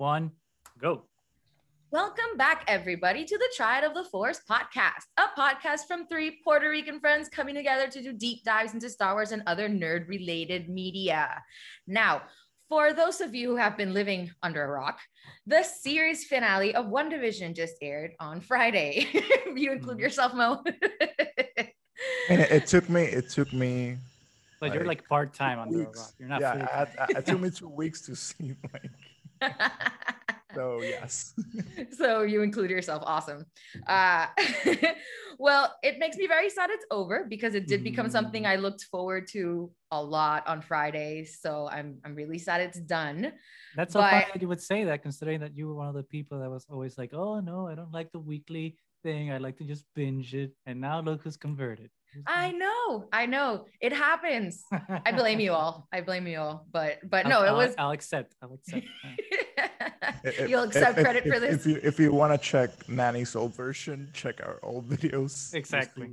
one, go. Welcome back, everybody, to the Triad of the Force podcast, a podcast from three Puerto Rican friends coming together to do deep dives into Star Wars and other nerd related media. Now, for those of you who have been living under a rock, the series finale of WandaVision just aired on Friday. you include mm. yourself, Mo. and it, it, took me, it took me. But like, you're like part time under weeks. a rock. You're not. Yeah, it took me two weeks to see like. so yes. So you include yourself. Awesome. Uh well it makes me very sad it's over because it did become something mm. i looked forward to a lot on fridays so i'm i'm really sad it's done. That's so but, funny that you would say that considering that you were one of the people that was always like oh no i don't like the weekly thing. I like to just binge it. And now look who's converted I mm-hmm. know, I know, it happens. I blame you all. I blame you all. But but no, I'll, it was. I'll accept. I'll accept. You'll accept if, credit if, for this. If you if you want to check Nanny's old version, check our old videos. Exactly.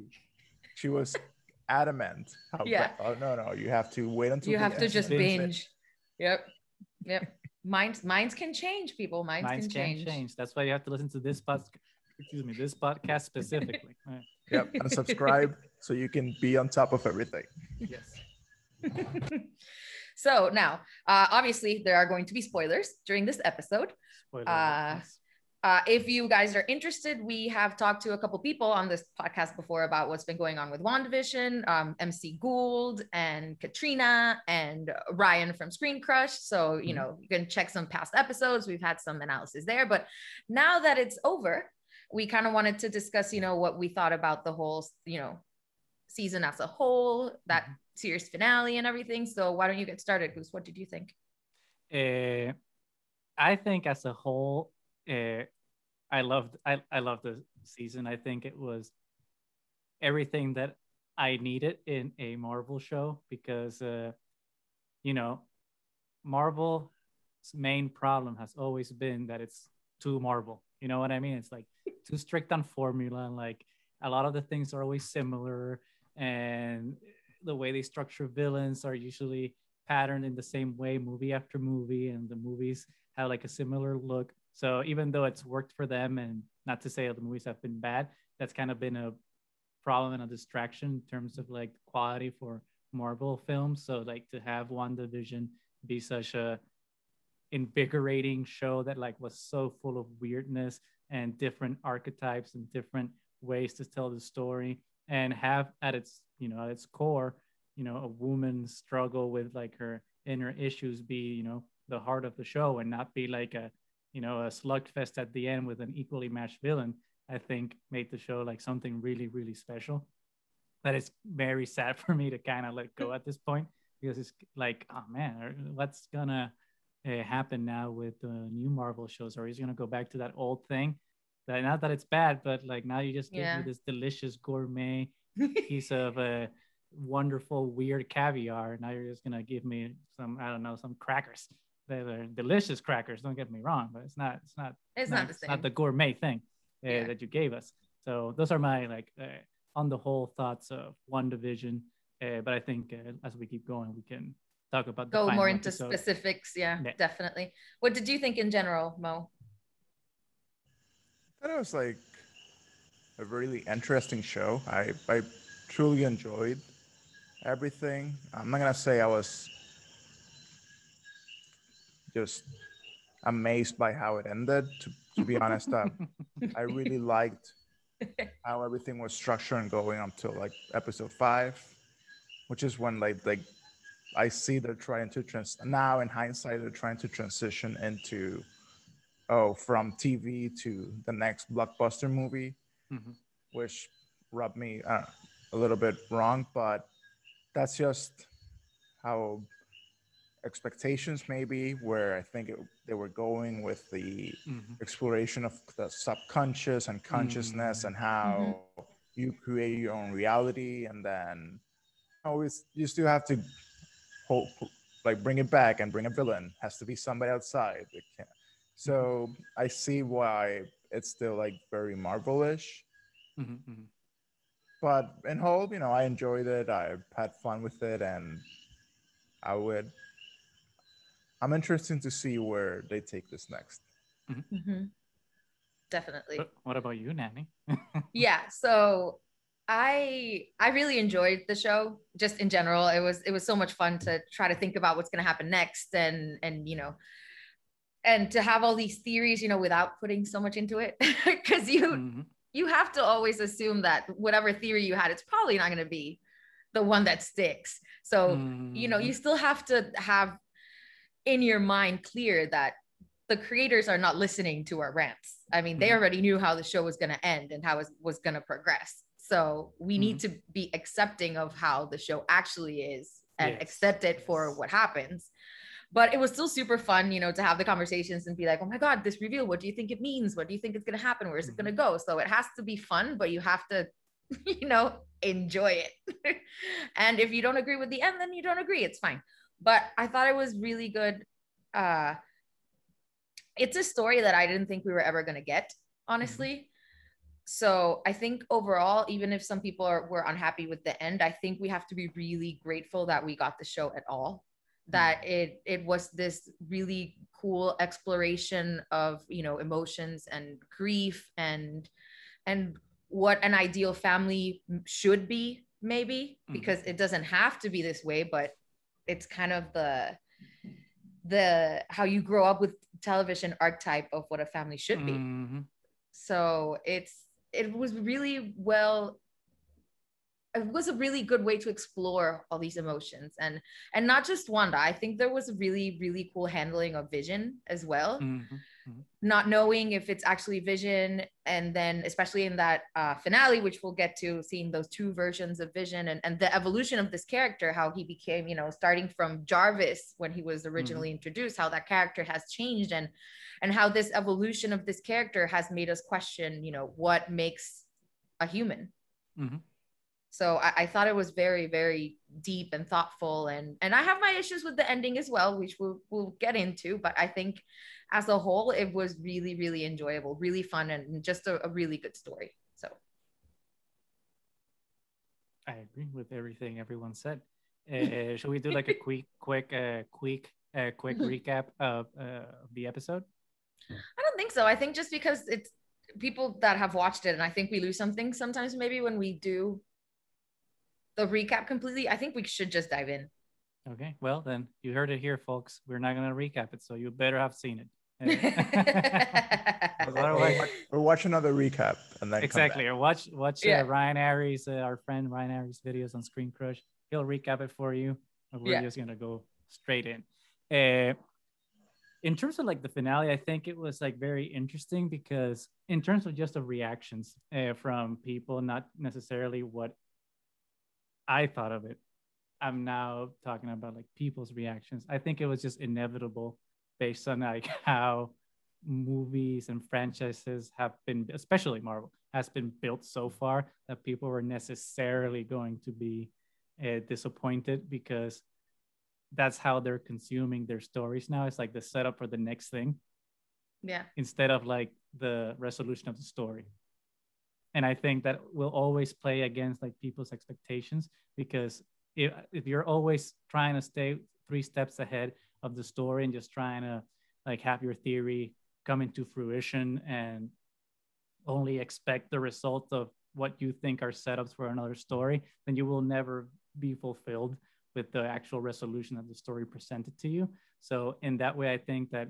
She was adamant. How, yeah. Oh no no! You have to wait until you have to just binge. binge. Yep. Yep. minds minds can change. People minds, minds can, can change. change. That's why you have to listen to this podcast. Excuse me, this podcast specifically. Right. Yep, and subscribe so you can be on top of everything. Yes. So now, uh, obviously, there are going to be spoilers during this episode. Spoiler, uh, uh, if you guys are interested, we have talked to a couple people on this podcast before about what's been going on with WandaVision, um, MC Gould and Katrina and Ryan from Screen Crush. So, you mm-hmm. know, you can check some past episodes. We've had some analysis there. But now that it's over, we kind of wanted to discuss, you know, what we thought about the whole, you know, season as a whole, that mm-hmm series finale and everything. So why don't you get started, Goose? What did you think? Uh, I think as a whole, uh, I loved I, I loved the season. I think it was everything that I needed in a Marvel show because uh, you know, Marvel's main problem has always been that it's too Marvel. You know what I mean? It's like too strict on formula and like a lot of the things are always similar and the way they structure villains are usually patterned in the same way movie after movie and the movies have like a similar look. So even though it's worked for them and not to say the movies have been bad that's kind of been a problem and a distraction in terms of like quality for marvel films. So like to have WandaVision be such a invigorating show that like was so full of weirdness and different archetypes and different ways to tell the story and have at its you know at its core you know a woman's struggle with like her inner issues be you know the heart of the show and not be like a you know a slugfest at the end with an equally matched villain i think made the show like something really really special. But it's very sad for me to kind of let go at this point because it's like oh man what's gonna uh, happen now with the new marvel shows or he's gonna go back to that old thing that not that it's bad but like now you just give yeah. me this delicious gourmet piece of a wonderful weird caviar. Now you're just gonna give me some I don't know some crackers. They're delicious crackers. Don't get me wrong, but it's not it's not it's not, not the same. not the gourmet thing uh, yeah. that you gave us. So those are my like uh, on the whole thoughts of WandaVision. Uh, but I think uh, as we keep going, we can talk about go more into episode. specifics. Yeah, yeah, definitely. What did you think in general, Mo? I thought it was like a really interesting show. I, I truly enjoyed everything. I'm not gonna say I was just amazed by how it ended. To, to be honest, uh, I really liked how everything was structured and going until like episode five, which is when like like I see they're trying to trans now in hindsight they're trying to transition into oh from TV to the next blockbuster movie mm-hmm. which rubbed me uh, a little bit wrong, but that's just how expectations maybe where I think it, they were going with the mm-hmm. exploration of the subconscious and consciousness mm-hmm. and how mm-hmm. you create your own reality and then always you still have to hope like bring it back and bring a villain has to be somebody outside so i see why it's still like very marvelish Mm-hmm, mm-hmm. But in whole, you know, I enjoyed it. I had fun with it, and I would, I'm interested to see where they take this next. Mm-hmm. mm-hmm. Definitely. But what about you, Nanny? yeah. So I I really enjoyed the show just in general. It was it was so much fun to try to think about what's going to happen next and and you know and to have all these theories, you know, without putting so much into it cuz you mm-hmm. you have to always assume that whatever theory you had it's probably not going to be the one that sticks. So, mm-hmm. you know, you mm-hmm. still have to have in your mind clear that the creators are not listening to our rants. I mean, they mm-hmm. already knew how the show was going to end and how it was going to progress. So we mm-hmm. need to be accepting of how the show actually is and yes. accept it for what happens. But it was still super fun, you know, to have the conversations and be like, oh my God, this reveal, what do you think it means? What do you think it's going to happen? Where's mm-hmm. it going to go? So it has to be fun, but you have to, you know, enjoy it. and if you don't agree with the end, then you don't agree. It's fine. But I thought it was really good. Uh, it's a story that I didn't think we were ever going to get, honestly. Mm-hmm. So I think overall, even if some people are were unhappy with the end, I think we have to be really grateful that we got the show at all. That mm-hmm. it it was this really cool exploration of you know emotions and grief and and what an ideal family should be maybe mm-hmm. because it doesn't have to be this way but it's kind of the the how you grow up with television archetype of what a family should be mm-hmm. so it's it was really well it was a really good way to explore all these emotions and and not just wanda i think there was a really really cool handling of vision as well mm-hmm. Mm-hmm. not knowing if it's actually vision and then especially in that uh, finale which we'll get to seeing those two versions of vision and, and the evolution of this character how he became you know starting from jarvis when he was originally mm-hmm. introduced how that character has changed and and how this evolution of this character has made us question you know what makes a human mm-hmm so I, I, thought it was very very deep and thoughtful. And and i have my issues with the ending as well which we'll, we'll get into but i think as a whole it was really really enjoyable really fun and just a, a really good story. So. I agree with everything everyone said. Uh, should we do like a quick quick uh, quick uh, quick recap of uh, the episode? I don't think so. I think just because it's people that have watched it and i think we lose something sometimes maybe when we do the recap completely, I think we should just dive in. Okay. Well, then you heard it here, folks. We're not going to recap it, so you better have seen it. or watch another recap and then exactly or watch watch uh, yeah. uh, ryan Arey, uh, our friend ryan Arey's videos on screen crush he'll recap it for you we're yeah. just gonna go straight in uh, in terms of like the finale i think it was like very interesting because in terms of just the reactions uh, from people not necessarily what I thought of it. I'm now talking about like people's reactions. I think it was just inevitable based on like how movies and franchises have been, especially Marvel, has been built so far that people were necessarily going to be uh, disappointed because that's how they're consuming their stories now. It's like the setup for the next thing. Yeah. Instead of like the resolution of the story and i think that will always play against like people's expectations because if, if you're always trying to stay three steps ahead of the story and just trying to like have your theory come into fruition and only expect the result of what you think are setups for another story then you will never be fulfilled with the actual resolution of the story presented to you. So in that way i think that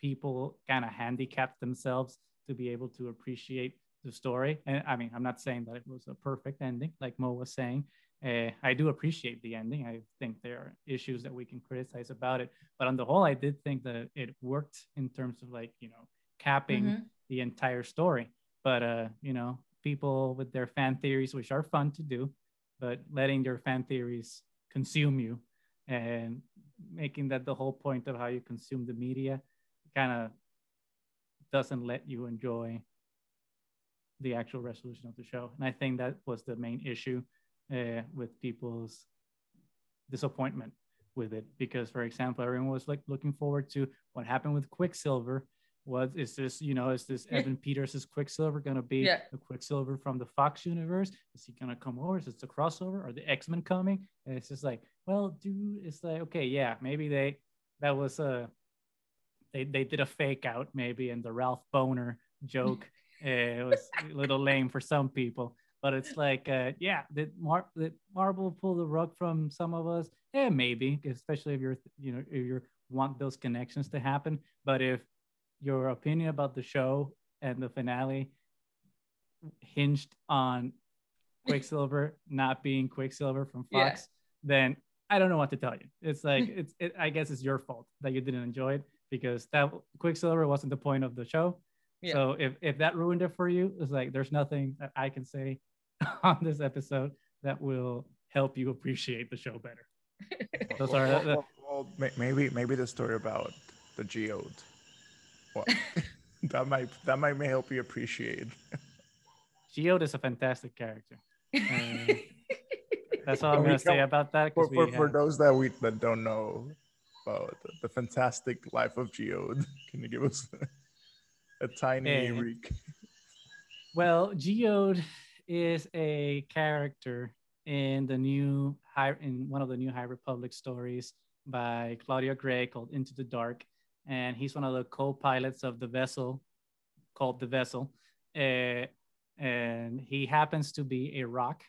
people kind of handicap themselves to be able to appreciate the story. And I mean, I'm not saying that it was a perfect ending, like Mo was saying. Uh, I do appreciate the ending. I think there are issues that we can criticize about it, but on the whole, I did think that it worked in terms of like you know capping mm-hmm. the entire story. But uh, you know, people with their fan theories, which are fun to do, but letting your fan theories consume you and making that the whole point of how you consume the media kind of doesn't let you enjoy the actual resolution of the show. And I think that was the main issue uh, with people's disappointment with it. Because, for example, everyone was like looking forward to what happened with Quicksilver. What is this? You know, is this Evan Peters' Quicksilver going to be yeah. the Quicksilver from the Fox universe? Is he going to come over? Is it a crossover? Are the X Men coming? And it's just like, well, dude, it's like, okay, yeah, maybe they that was a they they did a fake out maybe, and the Ralph Bohner joke uh, was a little lame for some people. But it's like, uh, yeah, did, Mar- did Marvel pull the rug from some of us? Yeah, maybe, especially if you're, you know, if you want those connections to happen. But if your opinion about the show and the finale hinged on Quicksilver not being Quicksilver from Fox, yeah. then I don't know what to tell you. It's like it's it, I guess it's your fault that you didn't enjoy it because that Quicksilver wasn't the point of the show. Yeah. So if if that ruined it for you, it's like there's nothing that I can say on this episode that will help you appreciate the show better. Those are well, well, well, maybe maybe the story about the geode. Well, that might that might help you appreciate. Geode is a fantastic character. Uh, that's all I'm gonna say about that. For, for, for, those that we that don't know about the, the fantastic life of Geode, can you give us a, tiny reek. Well, Geode is a character in the new high in one of the new High Republic stories by Claudia Gray called Into the Dark, and he's one of the co-pilots of the vessel called the Vessel, uh, and he happens to be a rock,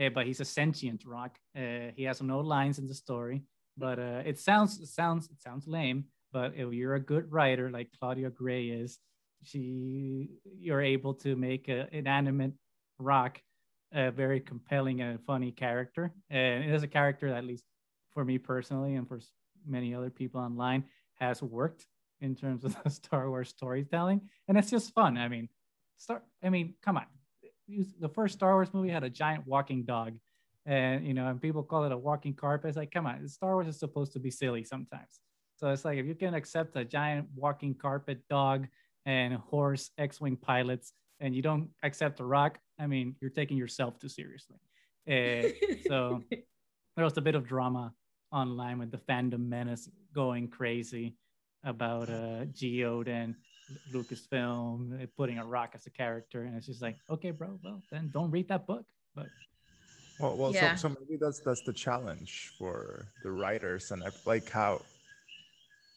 uh, but he's a sentient rock. Uh, he has no lines in the story, but uh, it sounds it sounds it sounds lame. But if you're a good writer like Claudia Gray is, she you're able to make an inanimate rock a very compelling and funny character. And it is a character at least for me personally and for many other people online, has worked in terms of the Star Wars storytelling. And it's just fun. I mean, Star, I mean, come on. The first Star Wars movie had a giant walking dog. And you know, and people call it a walking carpet. It's like, come on, Star Wars is supposed to be silly sometimes. So it's like if you can accept a giant walking carpet dog and horse X-wing pilots, and you don't accept the Rock, I mean, you're taking yourself too seriously. Uh, so there was a bit of drama online with the fandom menace going crazy about uh, Geode and Lucasfilm putting a rock as a character, and it's just like, okay, bro, well then don't read that book. But well, well, yeah. so, so maybe that's that's the challenge for the writers and like how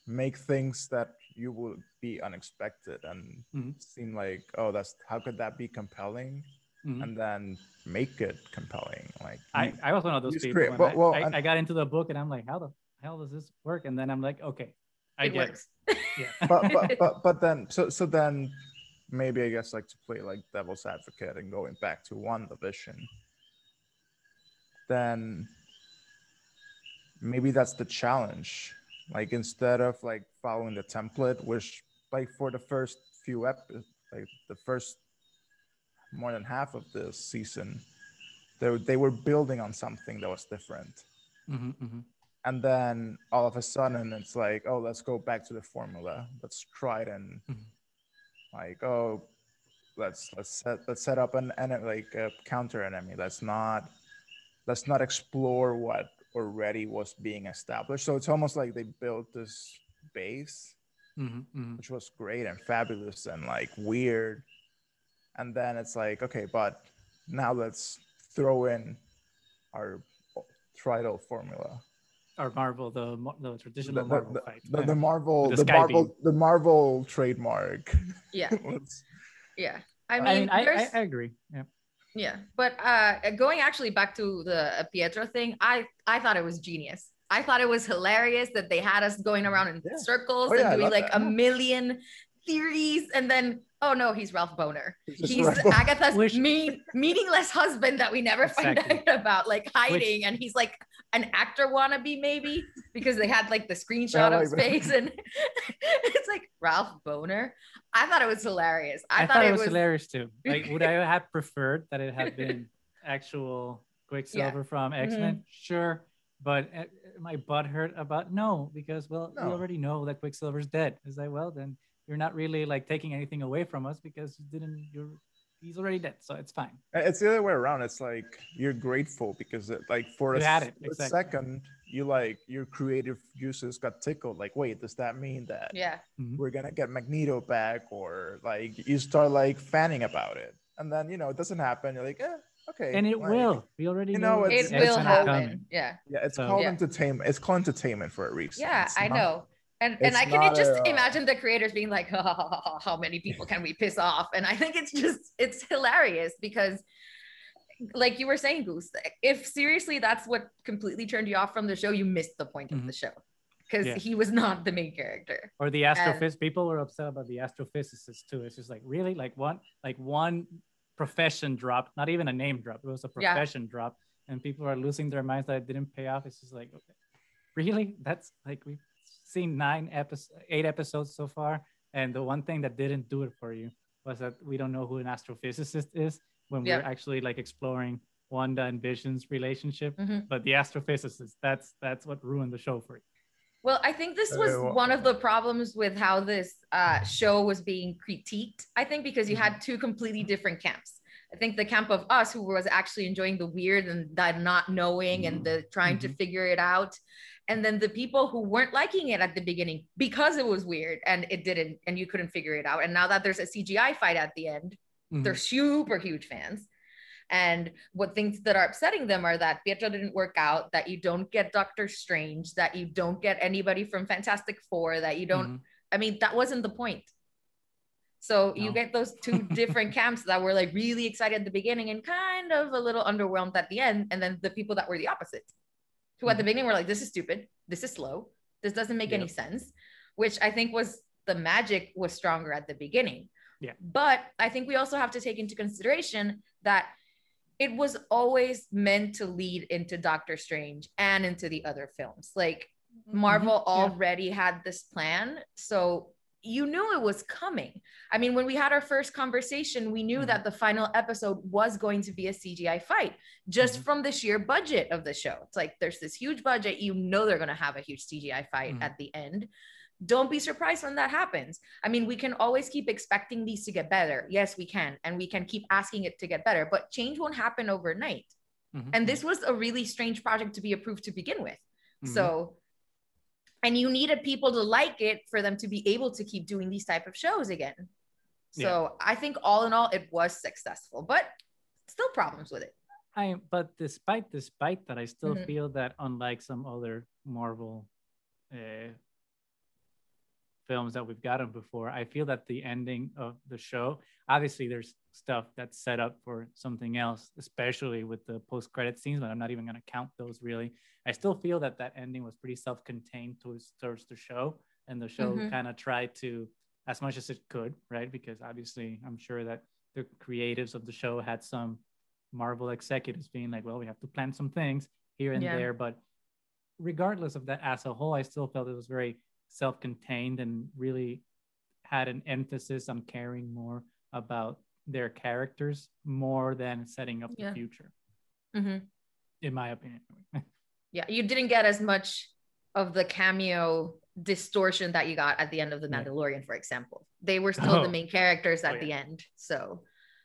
make things that you will be unexpected and mm-hmm. seem like, oh, that's how could that be compelling? Mm-hmm. and then make it compelling. Like I, I was one of those people. But, well, I, I, I, got into the book and I'm like, how the hell does this work? And then I'm like, okay, I it get works. it. Yeah. but, but but but then so so then maybe I guess like to play like devil's advocate and going back to WandaVision, then maybe that's the challenge. Like instead of like following the template, which like for the first few episodes, like the first more than half of the season, they, they were building on something that was different. Mm-hmm, mm-hmm. And then all of a sudden, it's like, oh, let's go back to the formula. Let's try it and mm-hmm. like, oh, let's let's set let's set up an enemy like a counter enemy. Let's not let's not explore what already was being established. So it's almost like they built this base, mm-hmm, mm-hmm. which was great and fabulous and like weird. And then it's like okay but now let's throw in our trial formula. Our marvel the the traditional the, marvel the, fight. the, the marvel the, the marvel beam. the marvel trademark. Yeah. Yeah. I mean i, I, I, agree. Yeah. Yeah. But uh going actually back to the uh, pietro thing i i thought it was genius I thought it was hilarious that they had us going around in yeah. circles oh, and doing like that. a million theories and then oh no he's ralph bohner he's, he's agatha's Which, mean, meaningless husband that we never exactly. find out about like hiding Which, and he's like an actor wannabe maybe because they had like the screenshot of his face and it's like ralph bohner i thought it was hilarious i, I thought, thought, it was, was hilarious too like would i have preferred that it had been actual quicksilver yeah. from x-men mm-hmm. sure but uh, my butt hurt about no because well no. we already know that quicksilver's dead. Is like well then you're not really like taking anything away from us because you didn't you're he's already dead so it's fine. It's the other way around. It's like you're grateful because it, like for a, it, exactly. second you like your creative juices got tickled. Like wait does that mean that yeah. Mm-hmm. we're gonna get magneto back or like you start like fanning about it? And then you know it doesn't happen. You're like eh, Okay. And it like, will. We already You know, know, it it's- will happen. coming. Yeah. Yeah, it's So- called Yeah. entertainment. It's called entertainment for a reason. Yeah, It's I not- know. And and I can just a- imagine the creators being like, how many people can we piss off? And I think it's just it's hilarious because like you were saying, Goose, if seriously that's what completely turned you off from the show, you missed the point of Mhm. the show. Because Yeah. he was not the main character. or the astrophys people were upset about the astrophysicists too it's just like really like one like one profession drop not even a name drop it was a Yeah. profession drop and people are losing their minds that it didn't pay off it's just like okay really that's like we've seen nine episodes eight episodes so far and the one thing that didn't do it for you was that we don't know who an astrophysicist is when Yeah. we're actually like exploring wanda and vision's relationship Mhm. but the astrophysicist that's that's what ruined the show for you Well, I think this was Uh, one of the problems with how this uh, show was being critiqued. I think because you Mm-hmm. had two completely different camps. I think the camp of us, who was actually enjoying the weird and that not knowing and the trying to Mhm. figure it out, and then the people who weren't liking it at the beginning because it was weird and it didn't, and you couldn't figure it out. And now that there's a CGI fight at the end, Mhm. they're super huge fans. And what things that are upsetting them are that Pietro didn't work out, that you don't get Doctor Strange, that you don't get anybody from Fantastic Four, that you don't. Mhm. I mean, that wasn't the point. So you get those two different camps that were like really excited at the beginning and kind of a little underwhelmed at the end. And then the people that were the opposite, who at the Mhm. beginning were like, this is stupid, this is slow, this doesn't make any sense, which I think was the magic was stronger at the beginning. Yeah. But I think we also have to take into consideration that it was always meant to lead into Doctor Strange and into the other films. Like Marvel Mhm, yeah. already had this plan. So you knew it was coming. I mean, when we had our first conversation, we knew Mhm. that the final episode was going to be a CGI fight just Mhm. from the sheer budget of the show. It's like there's this huge budget. You know they're going to have a huge CGI fight Mhm. at the end. Don't be surprised when that happens. I mean, we can always keep expecting these to get better. Yes, we can. And we can keep asking it to get better, but change won't happen overnight. Mhm. And this was a really strange project to be approved to begin with. Mhm. So, and you needed people to like it for them to be able to keep doing these type of shows again. So I think all in all, it was successful, but still problems with it. I but despite despite that, I still Mhm. feel that unlike some other Marvel uh, films that we've gotten before, I feel that the ending of the show, obviously, there's stuff that's set up for something else, especially with the post credit scenes. But I'm not even going to count those really. I still feel that that ending was pretty self contained towards towards the show, and the show Mhm. kind of tried to, as much as it could, right? Because obviously, I'm sure that the creatives of the show had some Marvel executives being like, well, we have to plan some things here and Yeah. there. But regardless of that, as a whole, I still felt it was very self contained and really had an emphasis on caring more about their characters more than setting up Yeah. the future, Mhm. in my opinion. Yeah, you didn't get as much of the cameo distortion that you got at the end of The Yeah. Mandalorian, for example. They were still the Oh. main characters at Oh, the end. So,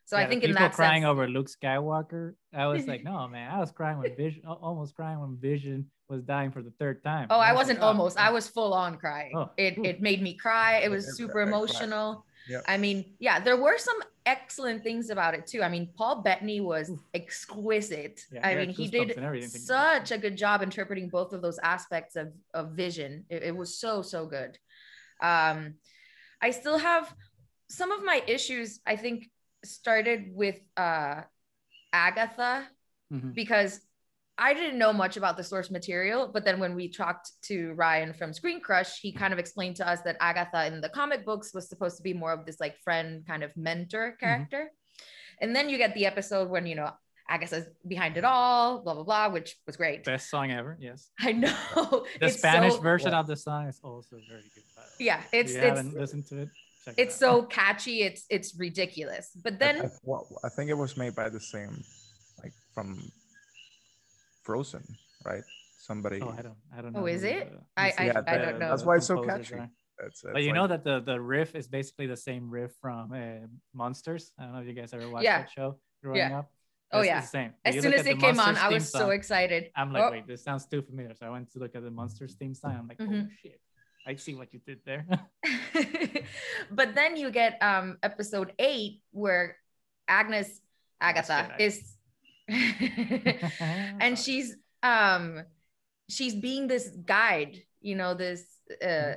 so Yeah, I think in people that crying sense, over Luke Skywalker, I was like, no, man, I was crying when Vision, almost crying when Vision was dying for the third time. Oh, I was wasn't like, oh, almost. I was full on crying. Oh, it ooh. it made me cry. It was I- super emotional. Yep. I mean, yeah, there were some excellent things about it too. I mean, Paul Bettany was Oof. exquisite. Yeah, I mean, he did and everything thinking such a good job interpreting both of those aspects of of vision. It, it was so so good. Um, I still have some of my issues. I think started with uh, Agatha Mhm. because I didn't know much about the source material, but then when we talked to Ryan from Screen Crush, he kind of explained to us that Agatha in the comic books was supposed to be more of this like friend kind of mentor character. And then you get the episode when, you know, Agatha's behind it all, blah, blah, blah, which was great. Best song ever, yes. I know. The It's Spanish so- version of the song is also very good. by the way. Yeah, it's if you it's haven't listened to it, check it's out. so catchy, it's it's ridiculous. But then I, well, I think it was made by the same, like from Frozen, right? Somebody. Oh, I don't, I don't know. Oh, is it? the- I- who's I- the- I don't know. That's why it's so catchy. are. That's, But it's you know that the the riff is basically the same riff from uh, Munsters. I don't know if you guys ever watched Yeah. that show growing Yeah. up. Oh, yeah. the same. As soon as it the came on, I theme was so excited. I'm like, Oh, wait, this sounds too familiar. So I went to look at the Munsters theme song. I'm like, oh Mhm. shit, I see what you did there. but then you get um episode eight where Agnes Agatha is and she's um she's being this guide you know this uh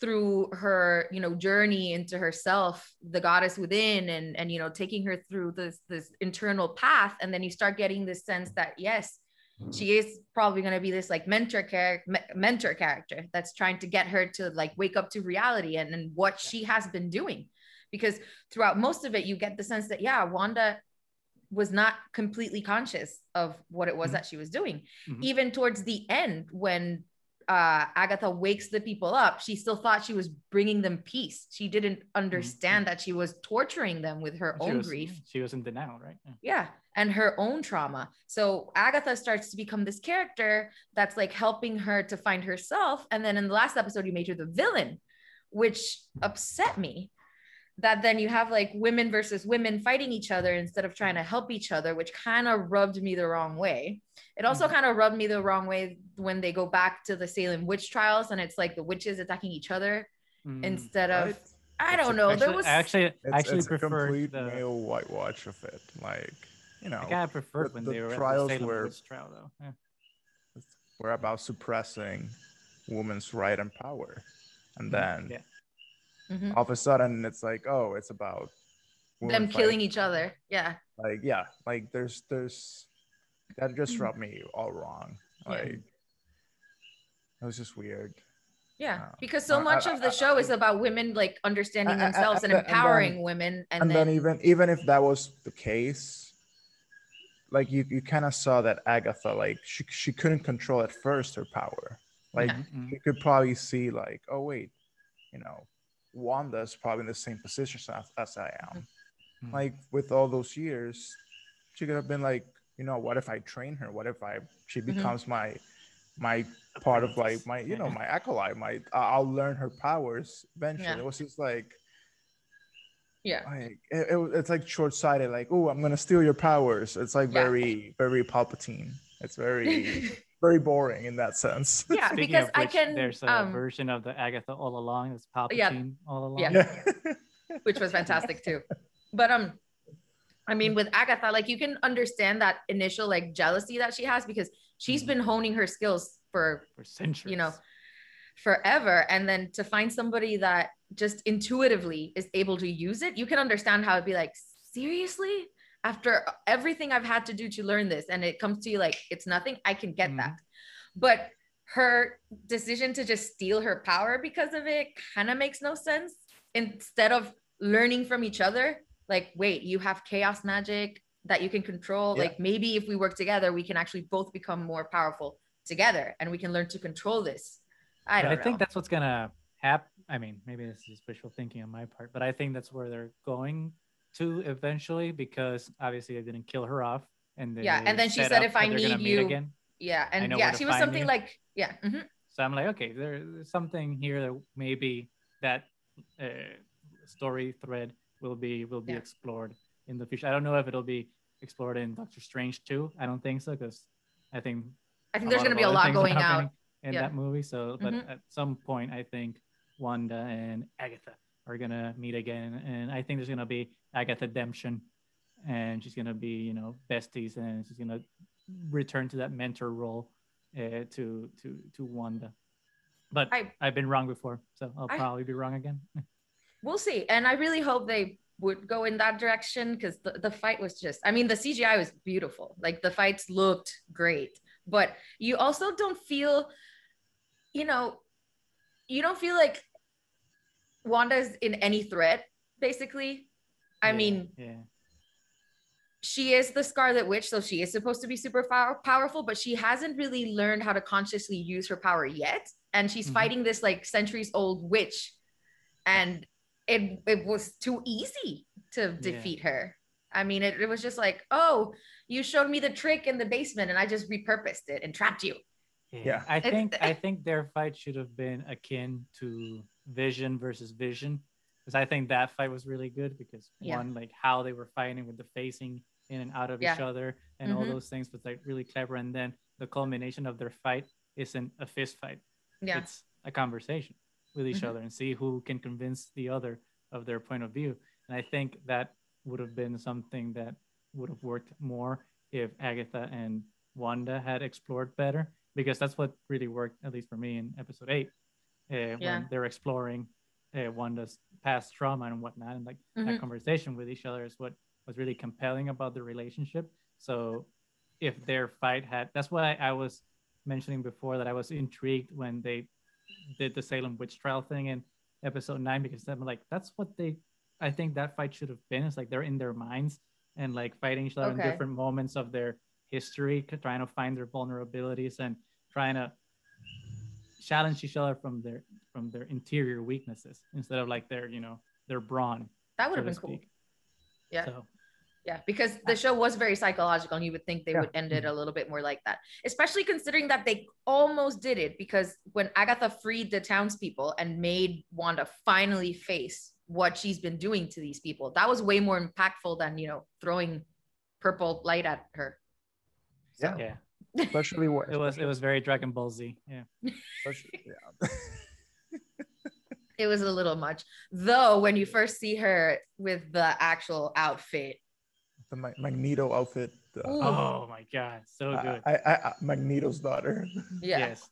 through her you know journey into herself the goddess within and and you know taking her through this this internal path. And then you start getting this sense that yes she is probably going to be this like mentor character mentor character that's trying to get her to like wake up to reality and, and what she has been doing because throughout most of it you get the sense that yeah wanda was not completely conscious of what it was mm-hmm. that she was doing mm-hmm. even towards the end when uh, Agatha wakes the people up, she still thought she was bringing them peace. She didn't understand mm-hmm. that she was torturing them with her she own was, grief. She was in denial, right? Yeah. yeah. And her own trauma. So Agatha starts to become this character that's like helping her to find herself. And then in the last episode, you made her the villain, which upset me that then you have like women versus women fighting each other instead of trying to help each other, which kind of rubbed me the wrong way. It also mm-hmm. kind of rubbed me the wrong way when they go back to the Salem witch trials and it's like the witches attacking each other mm, instead of right? I don't know. Actually, there was actually it's, actually it's preferred a complete the male whitewash of it. Like you know, I kind of preferred when the they were trials at the Salem were- witch trial though. Yeah. we're about suppressing women's right and power, and then Yeah. Mhm. all of a sudden it's like, oh, it's about women them killing fighting. each other. Yeah. Like yeah, like there's there's that just Mhm. rubbed me all wrong. Yeah. Like it was just weird. Yeah, Uh, because so much I- of the I- show is about women like understanding I- I- I- themselves and and then- empowering women, and, and then, then even even if that was the case like you, you kind of saw that agatha like she, she couldn't control at first her power like Yeah. Mhm. you could probably see like oh wait you know wanda's probably in the same position as, as i am Mhm. like with all those years she could have been like you know what if i train her what if i she Mhm. becomes my my part of like my you know my acolyte my i'll learn her powers eventually Yeah. it was just like yeah, like it, it- it's like short-sighted like oh i'm gonna steal your powers it's like Yeah. very very palpatine it's very very boring in that sense yeah, Speaking because of I which, can, There's a um, version of the Agatha all along. It's Palpatine Yeah. all along. Yeah. which was fantastic too. But um, I mean, with Agatha, like you can understand that initial like jealousy that she has because she's Mhm. been honing her skills for For centuries. you know forever and then to find somebody that just intuitively is able to use it you can understand how it'd be like seriously? After everything i've had to do to learn this and it comes to you like it's nothing. I can get mm-hmm. that. But her decision to just steal her power because of it kind of makes no sense. Instead of learning from each other like wait you have chaos magic that you can control Yeah. like maybe if we work together we can actually both become more powerful together and we can learn to control this. I don't I know. think that's what's gonna happen. I mean, maybe this is wishful thinking on my part, but I think that's where they're going to eventually because obviously they didn't kill her off. And Yeah, and then she said, "If I that they're gonna need you- again. yeah and yeah she was something you. like yeah mhm. So I'm like, okay, there- there's something here that maybe that uh, story thread will be will be Yeah. explored in the future. I don't know if it'll be explored in Doctor Strange too. I don't think so because I think i think there's going to be a lot going out in Yeah. that movie. So, but Mhm. at some point, I think Wanda and Agatha are gonna meet again, and I think there's gonna be Agatha redemption, and she's gonna be you know besties, and she's gonna return to that mentor role uh, to to to Wanda. But I- I've been wrong before, so I'll I- probably be wrong again. we'll see and i really hope they would go in that direction because the, the fight was just i mean the cgi was beautiful like the fights looked great but you also don't feel you know you don't feel like wanda's in any threat basically i Yeah, mean yeah, she is the Scarlet Witch, so she is supposed to be super pow- powerful, but she hasn't really learned how to consciously use her power yet. And she's Mhm. fighting this like centuries old witch, and it it was too easy to defeat her. I mean, it, it was just like, oh, you showed me the trick in the basement, and I just repurposed it and trapped you. Yeah. I think I think their fight should have been akin to Vision versus Vision, because I think that fight was really good because Yeah. one, like how they were fighting with the facing in and out of Yeah. each other and all Mhm. those things was like really clever. And then the culmination of their fight isn't a fist fight; Yeah, it's a conversation with each Mhm. other and see who can convince the other of their point of view. And I think that would have been something that would have worked more if Agatha and Wanda had explored better because that's what really worked at least for me in episode eight uh, yeah. when they're exploring uh, Wanda's past trauma and whatnot and like mm-hmm. that conversation with each other is what was really compelling about the relationship so if their fight had that's why I, I was mentioning before that I was intrigued when they did the Salem witch trial thing in episode nine because I'm like that's what they I think that fight should have been. It's like they're in their minds and like fighting each other okay. in different moments of their history, trying to find their vulnerabilities and trying to challenge each other from their from their interior weaknesses instead of like their you know their brawn. That would so have been cool. Yeah. So, yeah, because the show was very psychological, and you would think they yeah. would end it mm-hmm. a little bit more like that, especially considering that they almost did it. Because when Agatha freed the townspeople and made Wanda finally face what she's been doing to these people. That was way more impactful than, you know, throwing purple light at her. So. Yeah. Yeah. Especially what it was it was very Dragon Ball Z. Yeah. yeah. it was a little much. Though when you first see her with the actual outfit. The Magneto outfit. oh my god, so good. I, I, I Magneto's daughter. Yeah. Yes.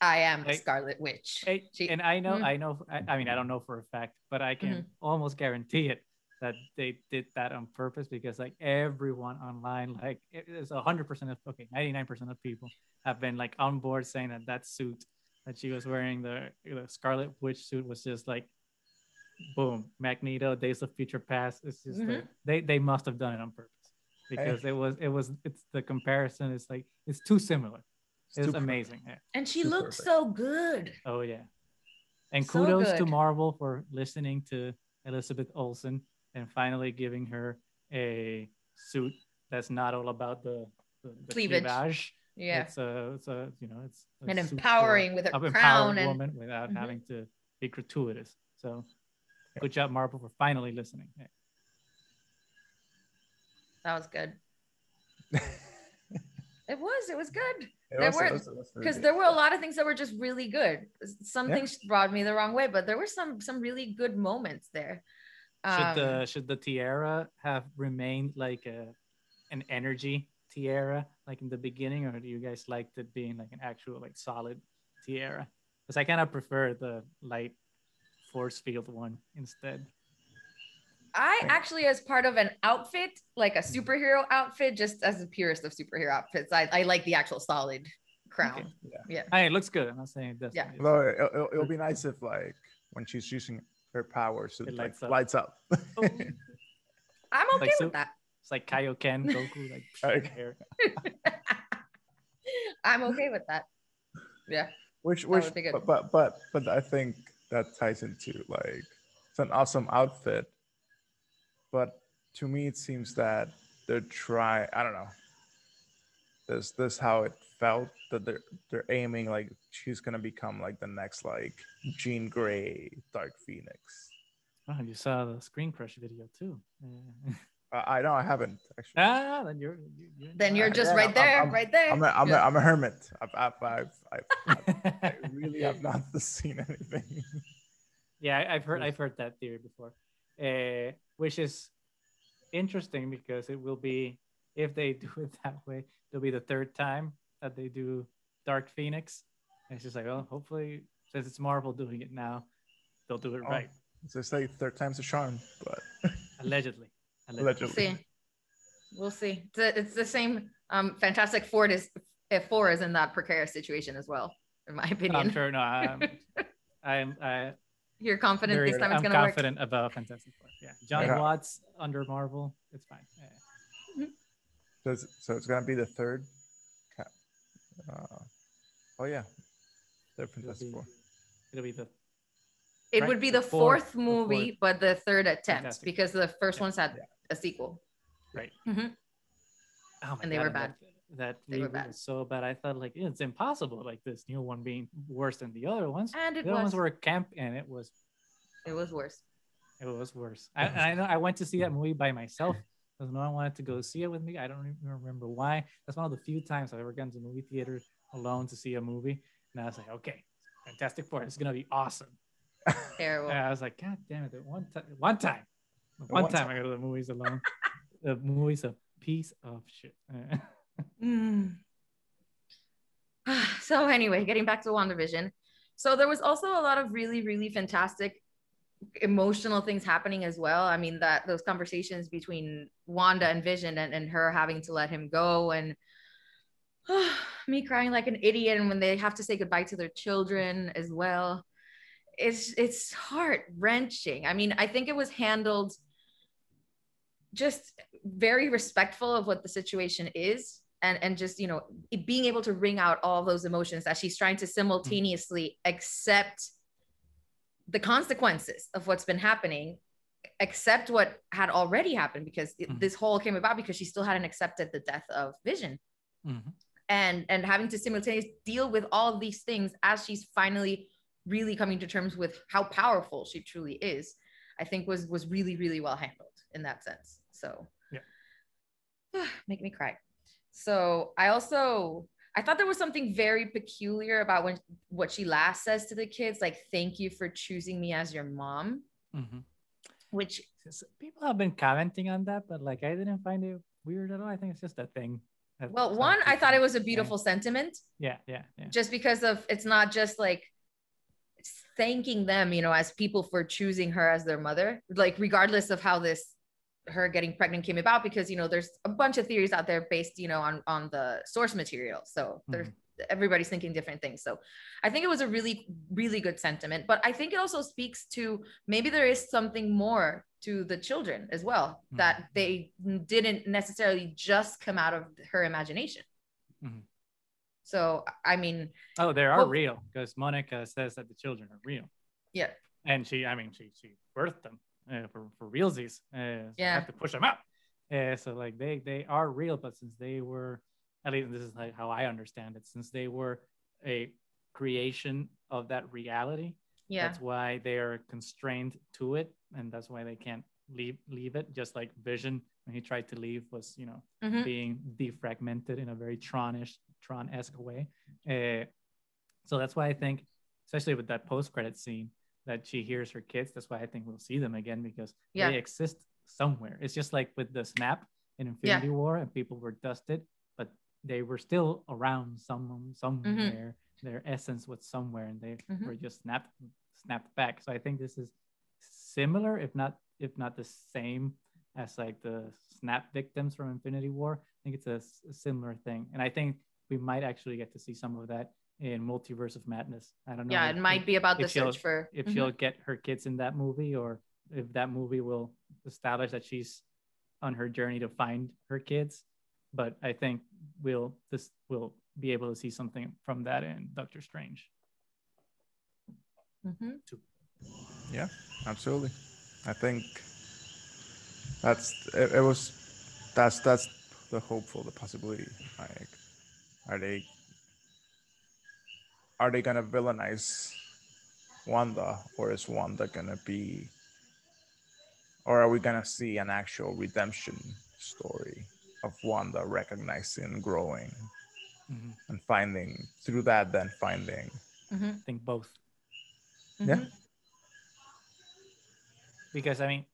I am the Scarlet Witch. I, she, and I know, mm-hmm. I know, I, I, mean, I don't know for a fact, but I can mm-hmm. almost guarantee it that they did that on purpose because like everyone online, like it's a hundred percent of okay, ninety nine percent of people have been like on board saying that that suit that she was wearing, the, the Scarlet Witch suit, was just like, boom, Magneto, Days of Future Past. It's just mm-hmm. like, they they must have done it on purpose because it was it was it's the comparison It's like it's too similar. It's, was amazing. Yeah. And she Super looked perfect. so good. Oh yeah. And so kudos good. to Marvel for listening to Elizabeth Olsen and finally giving her a suit that's not all about the, the, the cleavage. cleavage. Yeah. It's a, it's a, you know, it's an empowering with a crown and woman without mm-hmm. having to be gratuitous. So good job, Marvel, for finally listening. Yeah. That was good. it was, it was good there were because there were a lot of things that were just really good. Some yeah. things brought me the wrong way, but there were some some really good moments there. Um, should the should the tiara have remained like a an energy tiara like in the beginning, or do you guys like it being like an actual like solid tiara? Because I kind of prefer the light force field one instead. I actually, as part of an outfit, like a superhero outfit, just as the purest of superhero outfits, I, I like the actual solid crown. Okay. Yeah. yeah. Hey, it looks good. I'm not saying this. Yeah. Well, it'll, it'll, be nice if like when she's using her powers, it, it lights, like, up. lights up. oh. I'm okay like, with that. It's like Kaioken Goku, like okay. I'm okay with that. Yeah. Which, which, but, but, but, but I think that ties into like it's an awesome outfit but to me it seems that they're trying i don't know this this how it felt that they're they're aiming like she's gonna become like the next like jean grey dark phoenix. Oh you saw the screen crush video too. Uh, i know i haven't actually. Ah then you're, you're then you're just right there I'm, right there. I'm a, I'm, yeah. a, I'm a hermit. I've, I've, I've, I've i really have not seen anything. Yeah i've heard i've heard that theory before. Uh, which is interesting because it will be if they do it that way, it'll be the third time that they do Dark Phoenix. And it's just like, well, hopefully, since it's Marvel doing it now, they'll do it oh, right. So they say third time's a charm, but allegedly. allegedly. We'll see. We'll see. It's, a, it's the same. Um, Fantastic Four is if four is in that precarious situation as well, in my opinion. I'm sure. No, I'm. I'm. I, you're confident Very, this time it's going to work. I'm confident about Fantastic Four. Yeah, Jon yeah. Watts under Marvel, it's fine. Yeah. Mm-hmm. So, it's, so it's going to be the third. Uh, oh yeah, the Fantastic it'll be, Four. It'll be the. It right? would be the, the fourth, fourth, movie, the fourth. but the third attempt Fantastic. because the first yeah. one's had yeah. a sequel. Right. Mm-hmm. Oh and they God, were bad. That, that they were bad. so bad. I thought like it's impossible. Like this new one being worse than the other ones. And it the was. other ones were camp, and it was. It was worse. It was worse. I, I know I went to see that movie by myself because no one wanted to go see it with me. I don't even remember why. That's one of the few times I've ever gone to the movie theater alone to see a movie. And I was like, okay, Fantastic Four, it's gonna be awesome. Terrible. And I was like, God damn it! One time, one time, one, one time, time I go to the movies alone. the movies of piece of shit. mm. so anyway, getting back to WandaVision. So there was also a lot of really, really fantastic emotional things happening as well. I mean, that those conversations between Wanda and Vision and, and her having to let him go and oh, me crying like an idiot and when they have to say goodbye to their children as well. It's it's heart wrenching. I mean, I think it was handled just very respectful of what the situation is and and just you know being able to wring out all those emotions that she's trying to simultaneously accept the consequences of what's been happening accept what had already happened because mm-hmm. this whole came about because she still hadn't accepted the death of vision mm-hmm. and and having to simultaneously deal with all these things as she's finally really coming to terms with how powerful she truly is i think was was really really well handled in that sense so yeah make me cry so i also I thought there was something very peculiar about when what she last says to the kids, like "Thank you for choosing me as your mom," mm-hmm. which people have been commenting on that, but like I didn't find it weird at all. I think it's just a thing. Well, one, I thought it was a beautiful yeah. sentiment. Yeah, yeah, yeah. Just because of it's not just like thanking them, you know, as people for choosing her as their mother, like regardless of how this her getting pregnant came about because you know there's a bunch of theories out there based you know on on the source material so mm-hmm. there's everybody's thinking different things so i think it was a really really good sentiment but i think it also speaks to maybe there is something more to the children as well mm-hmm. that they didn't necessarily just come out of her imagination mm-hmm. so i mean oh they are well, real because monica says that the children are real yeah and she i mean she she birthed them uh, for for realsies. Uh, so yeah, have to push them out. Uh, so like they they are real, but since they were, at least this is like how I understand it, since they were a creation of that reality, yeah, that's why they are constrained to it, and that's why they can't leave leave it. Just like Vision when he tried to leave was you know mm-hmm. being defragmented in a very Tronish Tron esque way. Uh, so that's why I think, especially with that post credit scene, that she hears her kids. That's why I think we'll see them again because yeah. they exist somewhere. It's just like with the snap in Infinity yeah. War, and people were dusted, but they were still around some somewhere. Mm-hmm. Their essence was somewhere, and they mm-hmm. were just snapped snapped back. So I think this is similar, if not if not the same as like the snap victims from Infinity War. I think it's a, a similar thing, and I think we might actually get to see some of that in Multiverse of Madness. I don't know. Yeah, if, it might be about the search for if mm-hmm. she'll get her kids in that movie, or if that movie will establish that she's on her journey to find her kids. But I think we'll this will be able to see something from that in Doctor Strange. Mm-hmm. Yeah, absolutely. I think that's it, it was that's that's the hopeful the possibility. Like, are they are they gonna villainize Wanda, or is Wanda gonna be, or are we gonna see an actual redemption story of Wanda recognizing, growing, mm-hmm. and finding through that, then finding? Mm-hmm. I think both. Mm-hmm. Yeah. Because I mean,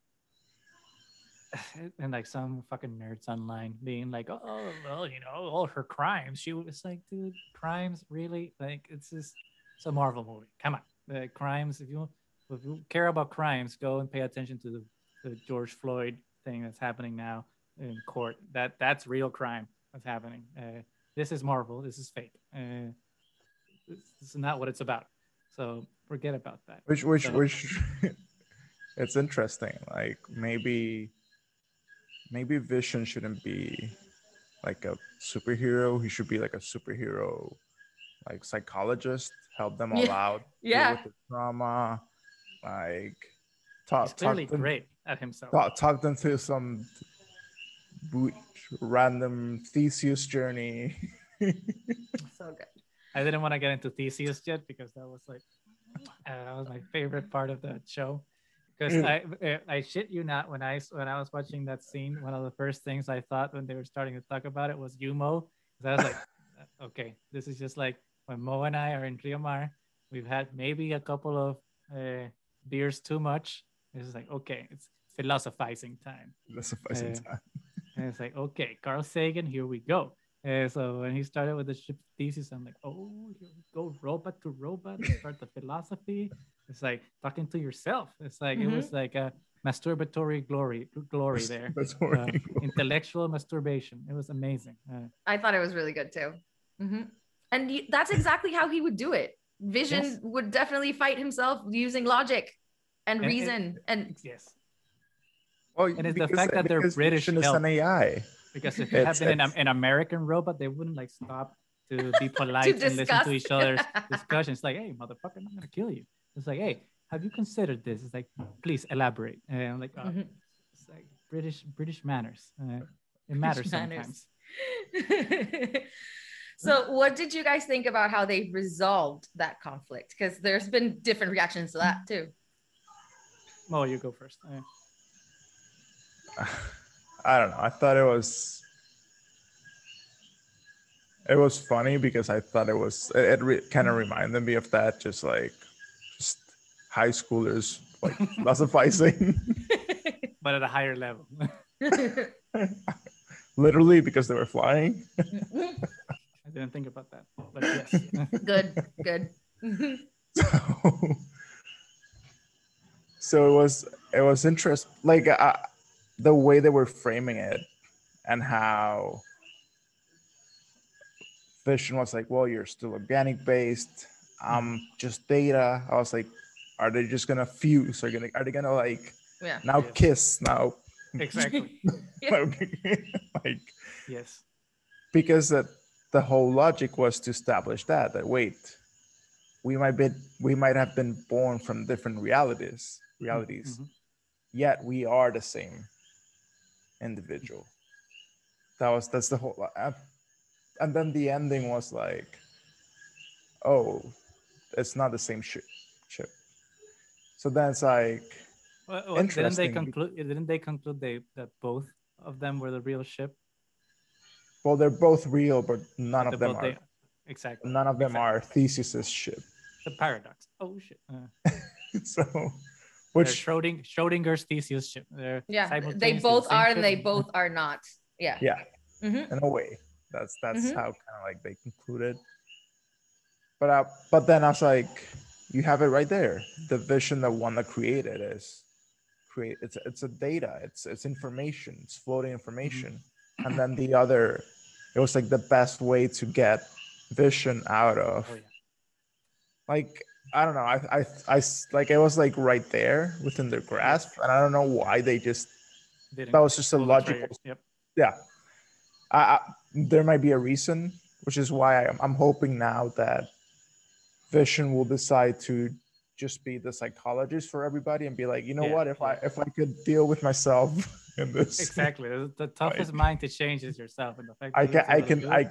and like some fucking nerds online being like, oh, well, you know, all her crimes. She was like, dude, crimes really? Like, it's just it's a Marvel movie. Come on, the crimes. If you if you care about crimes, go and pay attention to the, the George Floyd thing that's happening now in court. That that's real crime that's happening. Uh, this is Marvel. This is fake. Uh, this, this, is not what it's about. So forget about that. Which which so, which. it's interesting. Like maybe maybe Vision shouldn't be like a superhero. He should be like a superhero, like psychologist, help them all yeah. out. Yeah. With the trauma, like talk. He's clearly talk them, great at himself. Talk, talk them through some random Theseus journey. so good. I didn't want to get into Theseus yet because that was like uh, that was my favorite part of the show because mm. I eh, I shit you not when I when I was watching that scene, one of the first things I thought when they were starting to talk about it was you Mo. I was like, okay, this is just like when Mo and I are in Rio Mar, we've had maybe a couple of uh, beers too much. It's like okay, it's philosophizing time. Philosophizing uh, time. and it's like, okay, Carl Sagan, here we go. And so when he started with the ship thesis, I'm like, oh, here we go, robot to robot, start the philosophy. It's like talking to yourself. It's like mm-hmm. it was like a masturbatory glory, glory there, uh, intellectual masturbation. It was amazing. Uh, I thought it was really good too. Mm-hmm. And you, that's exactly how he would do it. Vision yes. would definitely fight himself using logic and, and reason and, and yes. Well, and it's the fact that they're British is an AI. Because if it had been an, an, American robot, they wouldn't like stop to be polite to and listen to each other's discussions. Like, hey, motherfucker, I'm gonna kill you. It's like, hey, have you considered this? It's like, please elaborate. And I'm like, oh, mm-hmm. it's like British British manners. Uh, it matters sometimes. so, what did you guys think about how they resolved that conflict? Because there's been different reactions to that too. Oh, you go first. I don't know. I thought it was it was funny because I thought it was it, it re- kind of reminded me of that just like just high schoolers like philosophizing but at a higher level. Literally because they were flying. I didn't think about that but yes. Good good. So, so it was it was interesting like uh, the way they were framing it and how Vision was like, well, you're still organic based. Um, just data. I was like, are they just gonna fuse? Are gonna are they gonna like yeah. now yes. kiss now? Exactly. like yes. Because that the whole logic was to establish that that wait, we might be we might have been born from different realities realities, mm-hmm. yet we are the same individual. That was that's the whole. Uh, and then the ending was like, oh, it's not the same ship. Chip. So then it's like. Well, well, didn't they conclude? Didn't they conclude they that both of them were the real ship? Well, they're both real, but none of them are. They, exactly. None of them exactly. are Theseus's ship. The paradox. Oh shit. Uh. so which Schroding, Schrodinger's Theseus ship. They're yeah, they both are and they both are not. Yeah. Yeah. Mm-hmm. In a way, that's that's mm-hmm. how kind of like they concluded. But uh, but then I was like, you have it right there. The vision that one that created is create. It's it's a data. It's it's information. It's floating information. Mm-hmm. And then the other, it was like the best way to get vision out of. Oh, yeah. Like I don't know. I, I, I, like it was like right there within their grasp, and I don't know why they just. Didn't that was just a logical. Yep. Yeah, I, I, there might be a reason, which is why I'm, I'm hoping now that Vision will decide to just be the psychologist for everybody and be like, you know yeah, what, if. I if I could deal with myself in this. Exactly, the toughest like, mind to change is yourself, and the fact I can I can I.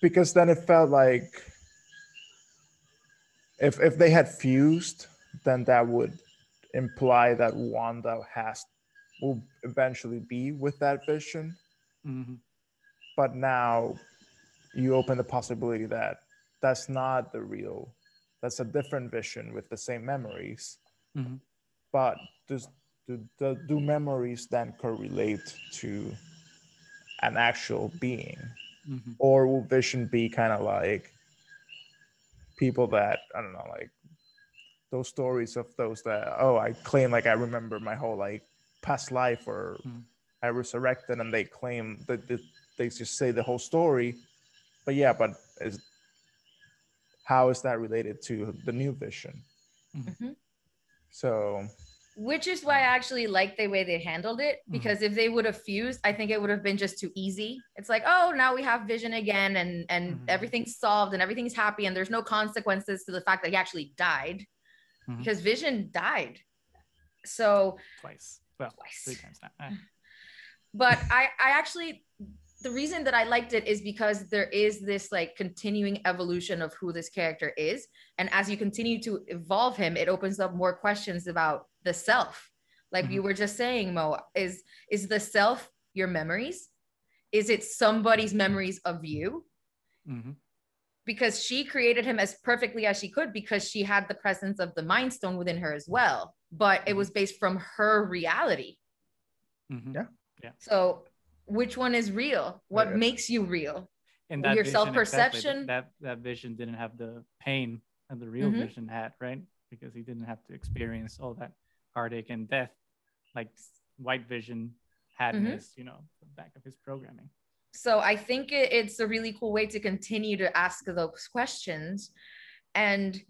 Because then it felt like if if they had fused, then that would imply that Wanda has will eventually be with that vision. Mm-hmm. But now you open the possibility that that's not the real, that's a different vision with the same memories. Mm-hmm. But does do, do, do memories then correlate to an actual being? Mm-hmm. Or will vision be kind of like people that I don't know, like those stories of those that oh, I claim like I remember my whole like past life or mm. I resurrected, and they claim that they just say the whole story. But yeah, but is how is that related to the new vision? Mm-hmm. So which is why I actually like the way they handled it mm-hmm. because mm-hmm. if they would have fused, I think it would have been just too easy. It's like, oh, now we have Vision again, and and mm-hmm. everything's solved and everything's happy, and there's no consequences to the fact that he actually died mm-hmm. because Vision died. So twice, well, twice. three times now. Eh. But I I actually the reason that I liked it is because there is this like continuing evolution of who this character is. And as you continue to evolve him, it opens up more questions about the self. Like mm-hmm. you were just saying, Mo, is is the self your memories? Is it somebody's memories of you? Mm-hmm. Because she created him as perfectly as she could because she had the presence of the mind stone within her as well. But it mm-hmm. was based from her reality. Mm-hmm. Yeah Yeah. So which one is real? What makes you real? And that your self perception. Exactly, that that vision didn't have the pain that the real mm-hmm. vision had, right? Because he didn't have to experience all that heartache and death, like white vision had mm-hmm. in his, you know, back of his programming. So I think it, it's a really cool way to continue to ask those questions, and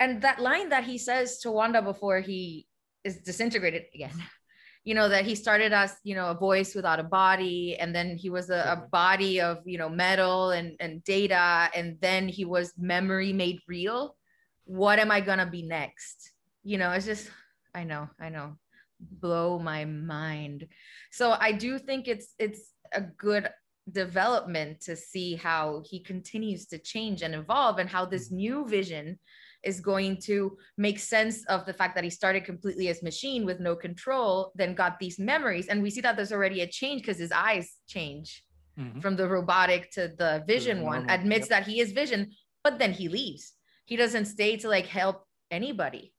and that line that he says to Wanda before he is disintegrated again you know that he started as you know a voice without a body and then he was a, a, body of you know metal and and data and then he was memory made real. What am i gonna be next? You know it's just i know i know. Blow my mind. So i do think it's it's a good development to see how he continues to change and evolve and how this mm-hmm. new vision is going to make sense of the fact that he started completely as machine with no control, then got these memories. And we see that there's already a change because his eyes change mm-hmm. from the robotic to the vision one, admits yep. that he is vision, but then he leaves. He doesn't stay to like help anybody.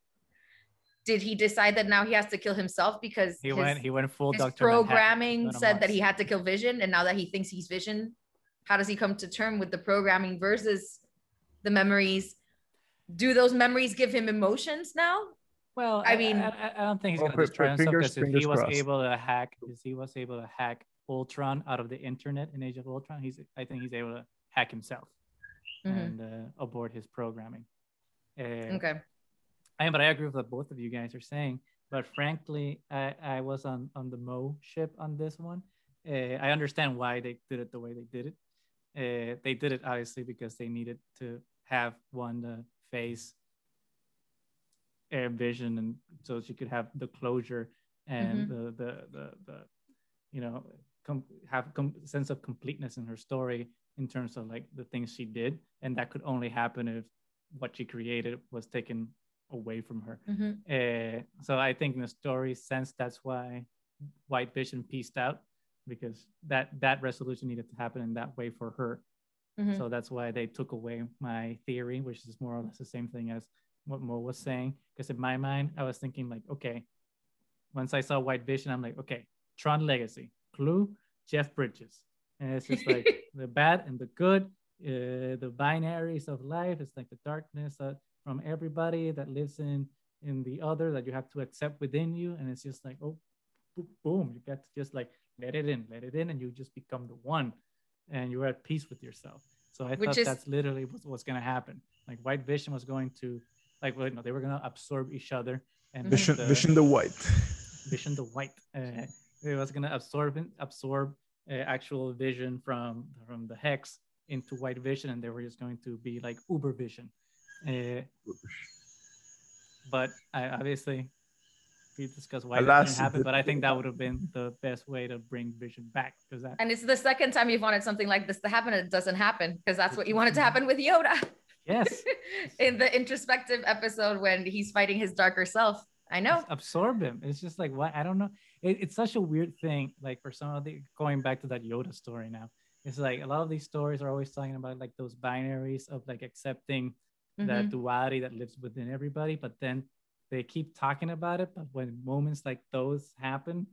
Did he decide that now he has to kill himself because he went he went full his programming said that he had to kill vision and now that he thinks he's vision how does he come to term with the programming versus the memories do those memories give him emotions now? Well, I mean, I, I don't think he's going to destroy himself because if he was crossed. able to hack, if he was able to hack Ultron out of the internet in Age of Ultron, he's I think he's able to hack himself mm-hmm. and uh, abort his programming. Uh, okay. I am but I agree with what both of you guys are saying. But frankly, I, I was on on the Mo ship on this one. Uh, I understand why they did it the way they did it. Uh, they did it obviously because they needed to have one uh, face air vision and so she could have the closure and mm-hmm. the, the the the you know com- have com- sense of completeness in her story in terms of like the things she did and that could only happen if what she created was taken away from her mm-hmm. uh, so i think in the story sense that's why white vision pieced out because that that resolution needed to happen in that way for her Mm-hmm. So that's why they took away my theory, which is more or less the same thing as what Mo was saying. Because in my mind, I was thinking like, okay, once I saw White Vision, I'm like, okay, Tron Legacy, Clu, Jeff Bridges, and it's just like the bad and the good, uh, the binaries of life. It's like the darkness uh, from everybody that lives in in the other that you have to accept within you, and it's just like, oh, boom, you get to just like let it in, let it in, and you just become the one and you were at peace with yourself. So I Which thought is... that's literally what's was going to happen. Like White Vision was going to, like, well, no, they were going to absorb each other. And Vision, the, Vision the White. Vision the White. Uh, it was going to absorb absorb uh, actual vision from from the hex into White Vision, and they were just going to be like Uber Vision. Uh, but I obviously we discuss why that didn't happen, but I think that would have been the best way to bring Vision back because that. And it's the second time you've wanted something like this to happen, and it doesn't happen because that's what you wanted to happen with Yoda. Yes. In the introspective episode when he's fighting his darker self. I know. Just absorb him. It's just like what I don't know. It, it's such a weird thing. Like for some of the going back to that Yoda story now, it's like a lot of these stories are always talking about like those binaries of like accepting mm-hmm. that duality that lives within everybody, but then they keep talking about it, but when moments like those happen,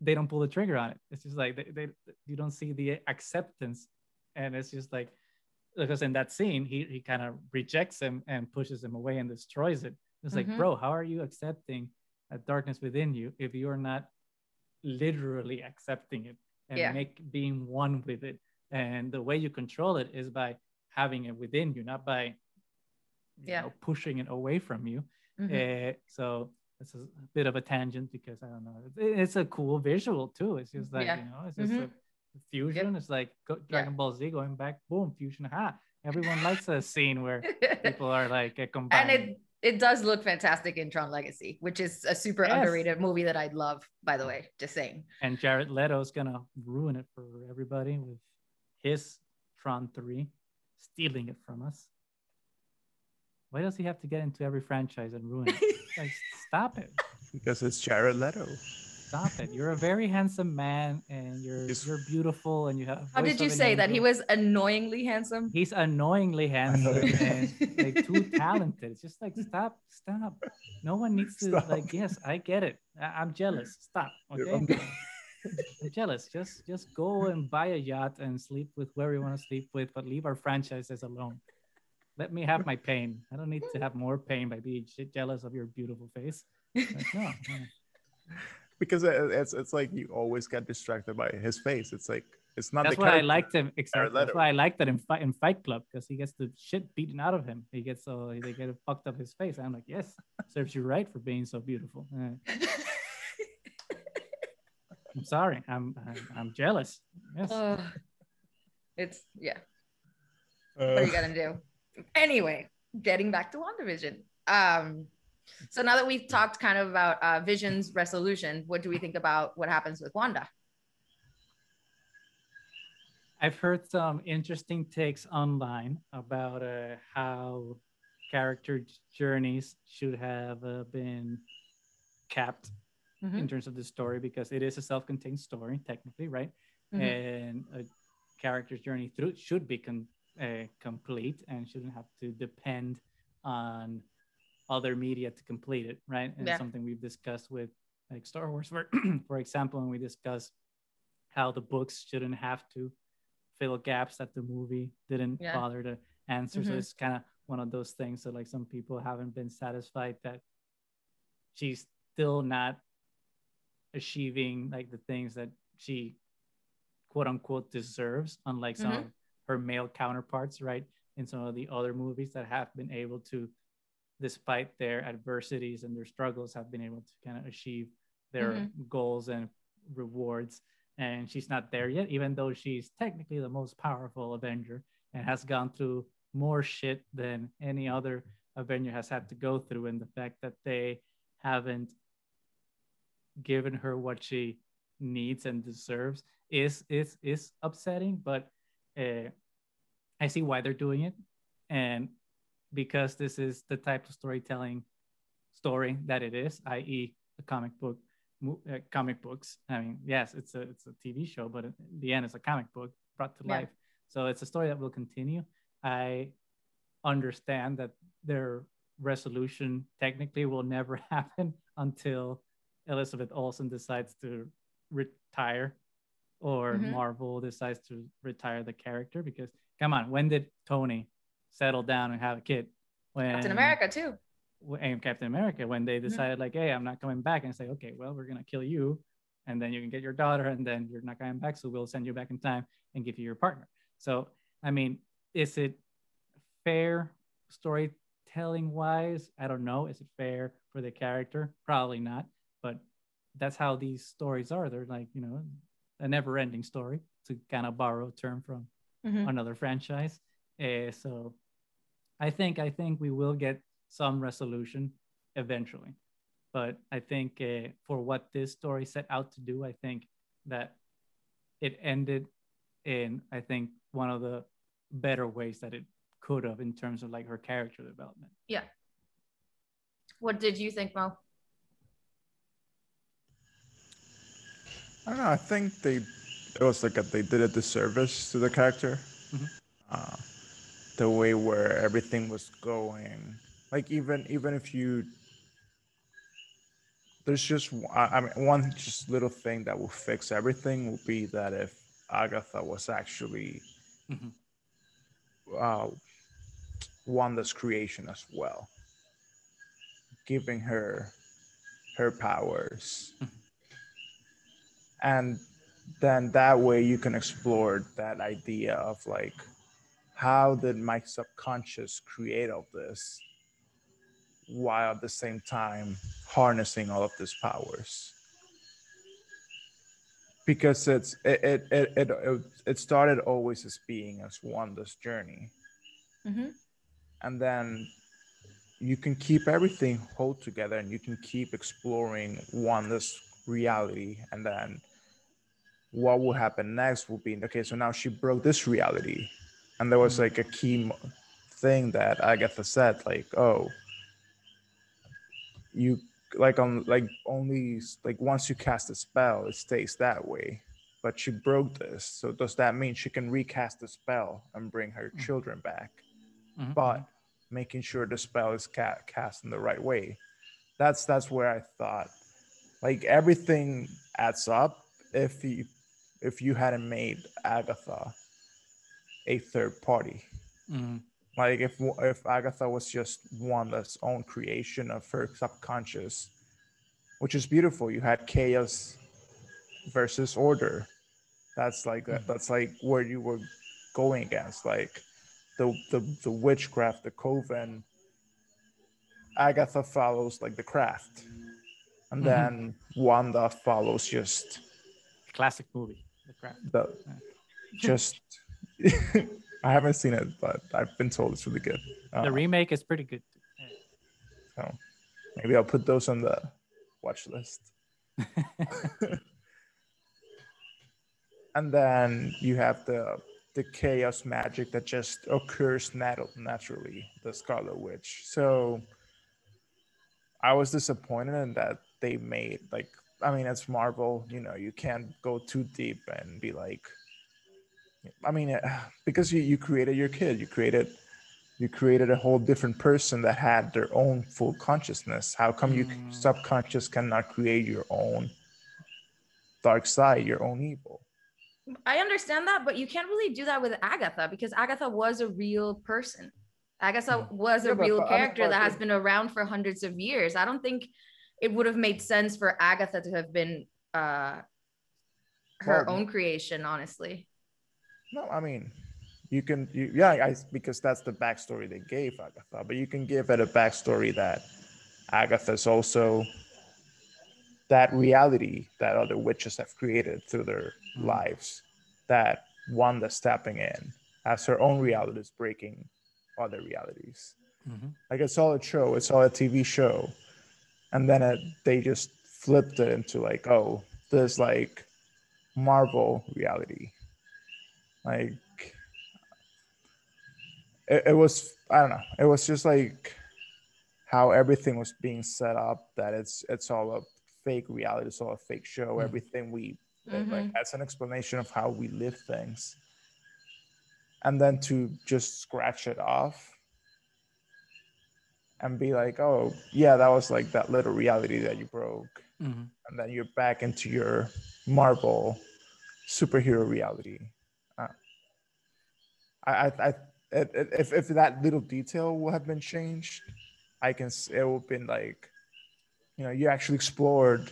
they don't pull the trigger on it. It's just like they, they you don't see the acceptance, and it's just like because in that scene he he kind of rejects him and pushes him away and destroys it. It's mm-hmm. like, bro, how are you accepting a darkness within you if you're not literally accepting it and yeah. make being one with it? And the way you control it is by having it within you, not by yeah. Know, pushing it away from you. Mm-hmm. Uh, so it's a bit of a tangent because I don't know. It's, a cool visual too. It's just like yeah. you know, it's just mm-hmm. a fusion. Yep. It's like Dragon yeah. Ball Z going back, boom, fusion. Ha! Everyone likes a scene where people are like combined. And it it does look fantastic in Tron Legacy, which is a super yes. underrated movie that I'd love. By the way, just saying. And Jared Leto's gonna ruin it for everybody with his Tron Three, stealing it from us. Why does he have to get into every franchise and ruin it? like, stop it. Because it's Jared Leto. stop it. You're a very handsome man, and you're you're beautiful, and you have. How did you say that he was annoyingly handsome? He's annoyingly handsome and like too talented. It's just like stop, stop. No one needs to stop. like. Yes, I get it. I- am jealous. Stop. Okay. I'm jealous. Just just go and buy a yacht and sleep with whoever you want to sleep with, but leave our franchises alone. Let me have my pain. I don't need to have more pain by being jealous of your beautiful face. Like, no, no. Because it's it's like you always get distracted by his face. It's like it's not. That's why I liked him. Exactly. That's why I liked that in Fight in Fight Club because he gets the shit beaten out of him. He gets so they get it fucked up his face. I'm like, yes, serves you right for being so beautiful. I'm sorry. I'm I'm, I'm jealous. Yes. Uh, it's yeah. Uh, what are you gonna do? Anyway, getting back to WandaVision. Um, so now that we've talked kind of about uh, Vision's resolution, what do we think about what happens with Wanda? I've heard some interesting takes online about uh, how character journeys should have uh, been capped mm-hmm. in terms of the story because it is a self-contained story technically right mm-hmm. and a character's journey through should be con- uh, complete and shouldn't have to depend on other media to complete it right and yeah. something we've discussed with like star wars for for example when we discuss how the books shouldn't have to fill gaps that the movie didn't yeah. bother to answer mm-hmm. so it's kind of one of those things that like some people haven't been satisfied that she's still not achieving like the things that she quote unquote deserves, unlike some mm-hmm. of her male counterparts, right? In some of the other movies that have been able to, despite their adversities and their struggles, have been able to kind of achieve their mm-hmm. goals and rewards. And she's not there yet, even though she's technically the most powerful Avenger and has gone through more shit than any other Avenger has had to go through. And the fact that they haven't given her what she needs and deserves is is is upsetting but uh, i see why they're doing it. And because this is the type of storytelling story that it is i.e a comic book uh, comic books. I mean yes it's a it's a tv show but in the end it's a comic book brought to yeah. life. So it's a story that will continue. I understand that their resolution technically will never happen until Elizabeth Olsen decides to retire or mm-hmm. Marvel decides to retire the character because come on, when did Tony settle down and have a kid? When Captain America too. And Captain America when they mm-hmm. decided mm-hmm. like, hey, I'm not coming back and say, okay, well, we're gonna kill you, and then you can get your daughter, and then you're not coming back, so we'll send you back in time and give you your partner. So I mean, is it fair storytelling wise? I don't know. Is it fair for the character? Probably not but that's how these stories are. They're like, you know, a never ending story to kind of borrow a term from mm-hmm. another franchise. Uh, so I think, I think we will get some resolution eventually. But I think uh, for what this story set out to do, I think that it ended in, I think, one of the better ways that it could have in terms of like her character development. Yeah. What did you think, Mo? I don't know. I think they it was like a, they did a disservice to the character. Mm-hmm. Uh, the way where everything was going, like even even if you there's just I mean one just little thing that will fix everything will be that if Agatha was actually mm-hmm. uh, Wanda's creation as well, giving her her powers. Mm-hmm and then that way you can explore that idea of like how did my subconscious create all this while at the same time harnessing all of these powers because it's it it it, it, it started always as being as Wanda's journey mm-hmm. and then you can keep everything hold together and you can keep exploring Wanda's reality and then what will happen next will be okay so now she broke this reality and there was mm. like a key thing that agatha said like oh you like on like only like once you cast a spell, it stays that way. But she broke this, so does that mean she can recast the spell and bring her mm-hmm. children back? Mm-hmm. But making sure the spell is ca- cast in the right way. That's that's where I thought, like everything adds up if you if you hadn't made Agatha a third party. Mm-hmm. Like if if Agatha was just Wanda's own creation of her subconscious, which is beautiful. You had chaos versus order. That's like mm-hmm. that's like where you were going against, like the the, the witchcraft, the coven. Agatha follows like the craft, and mm-hmm. then Wanda follows just classic movie, the. The, just I haven't seen it, but I've been told it's really good. Uh, the remake is pretty good. So maybe I'll put those on the watch list. and then you have the the chaos magic that just occurs nat- naturally, the Scarlet Witch. So I was disappointed in that they made like I mean it's Marvel, you know, you can't go too deep and be like I mean, uh, because you, you created your kid, you created you created a whole different person that had their own full consciousness. How come you mm. subconscious cannot create your own dark side, your own evil? I understand that, but you can't really do that with Agatha because Agatha was a real person. Agatha mm. was a real but, character but, that has been around for hundreds of years. I don't think it would have made sense for Agatha to have been uh, her well, own creation, honestly. No, I mean, you can, you, yeah, I, because that's the backstory they gave Agatha, but you can give it a backstory that Agatha's also that reality that other witches have created through their mm-hmm. lives, that Wanda stepping in as her own reality is breaking other realities. Mm-hmm. Like it's all a show, it's all a TV show. And then it, they just flipped it into like, oh, this like Marvel reality like it, it was i don't know it was just like how everything was being set up that it's it's all a fake reality it's all a fake show mm-hmm. everything we mm-hmm. like that's an explanation of how we live things and then to just scratch it off and be like oh yeah that was like that little reality that you broke mm-hmm. and then you're back into your marvel superhero reality I, I, if if that little detail would have been changed, I can it would have been like, you know, you actually explored